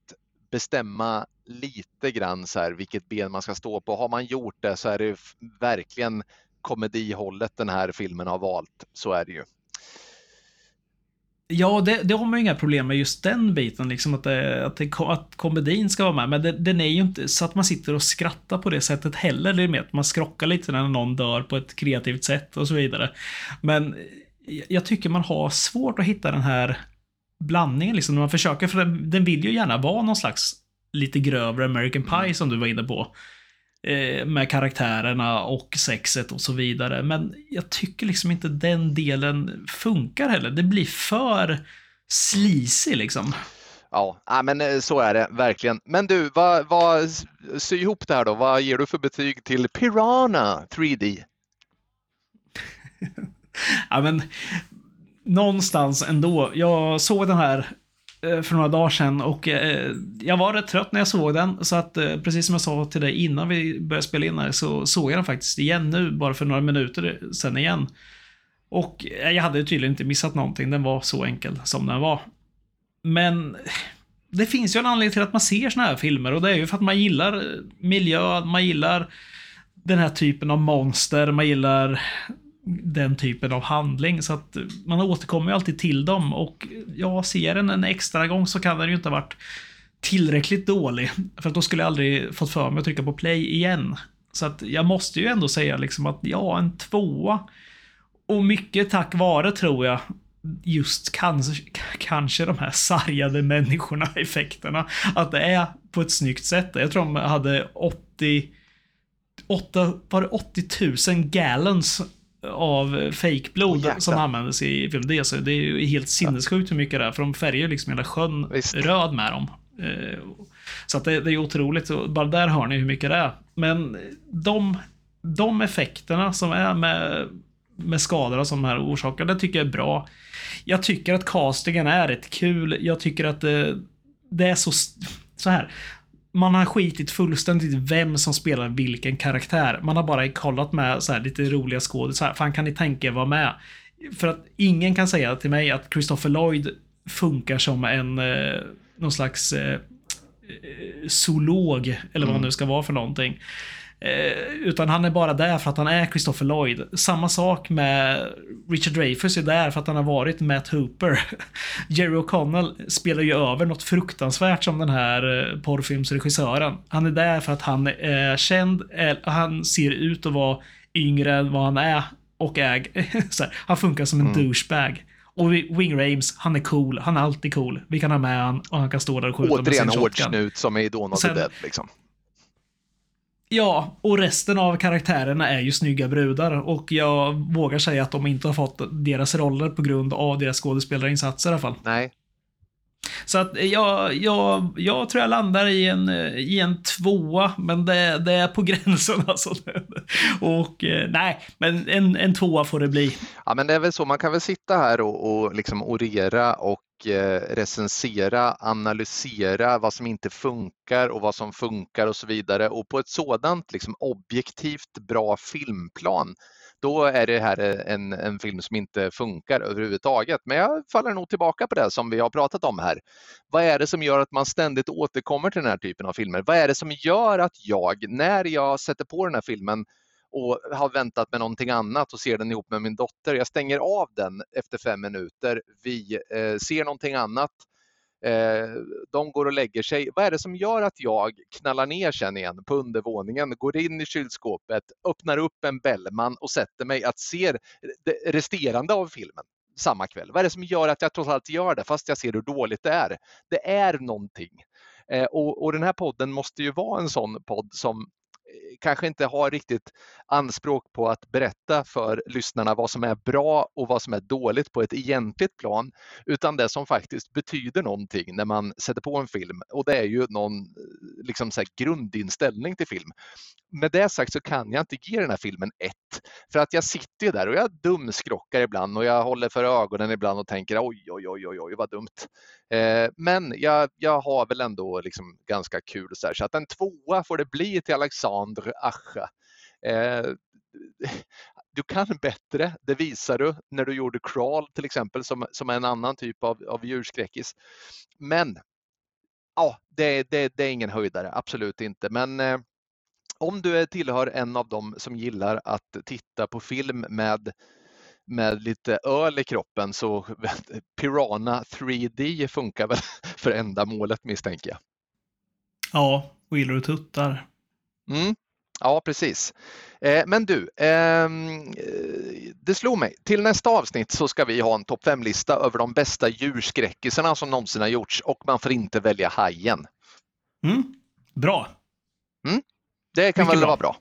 bestämma lite grann så här vilket ben man ska stå på. Har man gjort det så är det verkligen komedihållet den här filmen har valt. Så är det ju. Ja, det, det har man ju inga problem med just den biten, liksom att, det, att, det, att komedin ska vara med. Men det, den är ju inte så att man sitter och skrattar på det sättet heller. Det är mer att man skrockar lite när någon dör på ett kreativt sätt och så vidare. Men jag- tycker man har svårt att hitta den här blandningen, liksom, när man försöker, för den, den vill ju gärna vara någon slags lite grövre American Pie som du var inne på. Eh, med karaktärerna och sexet och så vidare. Men jag tycker liksom inte den delen funkar heller. Det blir för sleazy liksom. Ja, men eh, så är det verkligen. Men du, vad, vad, sy ihop det här då. Vad ger du för betyg till Piranha 3D? Ja, men någonstans ändå. Jag såg den här eh, för några dagar sedan och eh, jag var rätt trött när jag såg den. Så att eh, precis som jag sa till dig innan vi började spela in här så såg jag den faktiskt igen nu, bara för några minuter sedan igen. Och eh, jag hade tydligen inte missat någonting, den var så enkel som den var. Men det finns ju en anledning till att man ser såna här filmer och det är ju för att man gillar eh, miljön, man gillar den här typen av monster, man gillar den typen av handling. Så att man återkommer ju alltid till dem och jag ser den en extra gång så kan den ju inte ha varit tillräckligt dålig. För att då skulle jag aldrig fått för mig att trycka på play igen. Så att jag måste ju ändå säga liksom att ja, en tvåa. Och mycket tack vare tror jag just kanske, kanske de här sargade människorna, effekterna. Att det är på ett snyggt sätt. Jag tror de hade 80 8, var det 80 000 gallons av fejkblod som användes i filmen. Det är, det är ju helt sinnessjukt hur mycket det är, för de färgar ju liksom hela sjön Visst. röd med dem. Eh, Så att det, det är otroligt, bara där hör ni hur mycket det är. Men de, de effekterna som är med, med skadorna som de här orsakar, det tycker jag är bra. Jag tycker att castingen är rätt kul. Jag tycker att det, det är så, så här. Man har skitit fullständigt vem som spelar vilken karaktär. Man har bara kollat med så här lite roliga skådisar. Fan, kan ni tänka er vara med? För att ingen kan säga till mig att Christopher Lloyd funkar som en eh, någon slags eh, eh, zoolog, eller vad Mm. han nu ska vara för någonting. Eh, utan han är bara där för att han är Christopher Lloyd. Samma sak med Richard Dreyfuss är där för att han har varit Matt Hooper. Jerry O'Connell spelar ju över något fruktansvärt som den här eh, porrfilmsregissören. Han är där för att han är känd, eh, han ser ut att vara yngre än vad han är och är. Här, han funkar som en Mm. douchebag. Och Wing Rames, han är cool. Han är alltid cool. Vi kan ha med han och han kan stå där och skjuta med Återigen sin hård shotgun. snut som i Dawn of Sen- Dead. Liksom. Ja, och resten av karaktärerna är ju snygga brudar och jag vågar säga att de inte har fått deras roller på grund av deras skådespelarinsatser i alla fall. Nej, Så att jag, jag, jag tror jag landar i en, i en tvåa, men det, det är på gränsen alltså. Och eh, nej, men en, en tvåa får det bli. Ja, men det är väl så. Man kan väl sitta här och, och liksom orera och Eh, recensera, analysera vad som inte funkar och vad som funkar och så vidare. Och på ett sådant liksom, objektivt bra filmplan, då är det här eh, en, en film som inte funkar överhuvudtaget. Men jag faller nog tillbaka på det som vi har pratat om här. Vad är det som gör att man ständigt återkommer till den här typen av filmer? Vad är det som gör att jag, när jag sätter på den här filmen och har väntat med någonting annat och ser den ihop med min dotter. Jag stänger av den efter fem minuter. Vi eh, ser någonting annat. Eh, de går och lägger sig. Vad är det som gör att jag knallar ner sen igen på undervåningen, går in i kylskåpet, öppnar upp en Bellman och sätter mig att se det resterande av filmen samma kväll? Vad är det som gör att jag trots allt gör det fast jag ser hur dåligt det är? Det är någonting. Eh, och, och den här podden måste ju vara en sån podd som kanske inte har riktigt anspråk på att berätta för lyssnarna vad som är bra och vad som är dåligt på ett egentligt plan, utan det som faktiskt betyder någonting när man sätter på en film. Och det är ju någon eh, liksom så här grundinställning till film. Med det sagt så kan jag inte ge den här filmen ett, för att jag sitter ju där och jag dumskrockar ibland och jag håller för ögonen ibland och tänker oj, oj, oj, oj, oj vad dumt. Eh, men jag, jag har väl ändå liksom ganska kul så här, så att en tvåa får det bli till Alexandre Ascha. Eh, du kan bättre, det visar du när du gjorde Crawl till exempel som, som är en annan typ av, av djurskräckis. Men ja, det, det, det är ingen höjdare, absolut inte. Men eh, om du tillhör en av dem som gillar att titta på film med, med lite öl i kroppen så Piranha 3D funkar väl för ändamålet misstänker jag. Ja, och gillar du tuttar? Mm. Ja, precis. Eh, men du, ehm, eh, det slog mig. Till nästa avsnitt så ska vi ha en topp 5-lista över de bästa djurskräckisarna som någonsin har gjorts och man får inte välja hajen. Mm. Bra. Det kan Mycket väl bra. vara bra.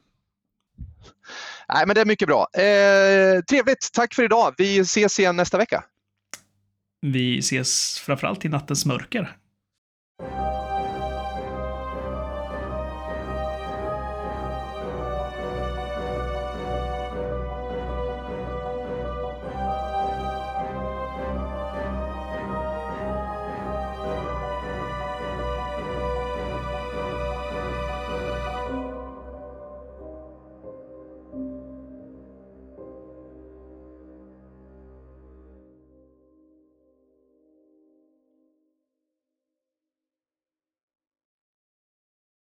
Nej, men det är mycket bra. Eh, trevligt. Tack för idag. Vi ses igen nästa vecka. Vi ses framförallt i nattens mörker.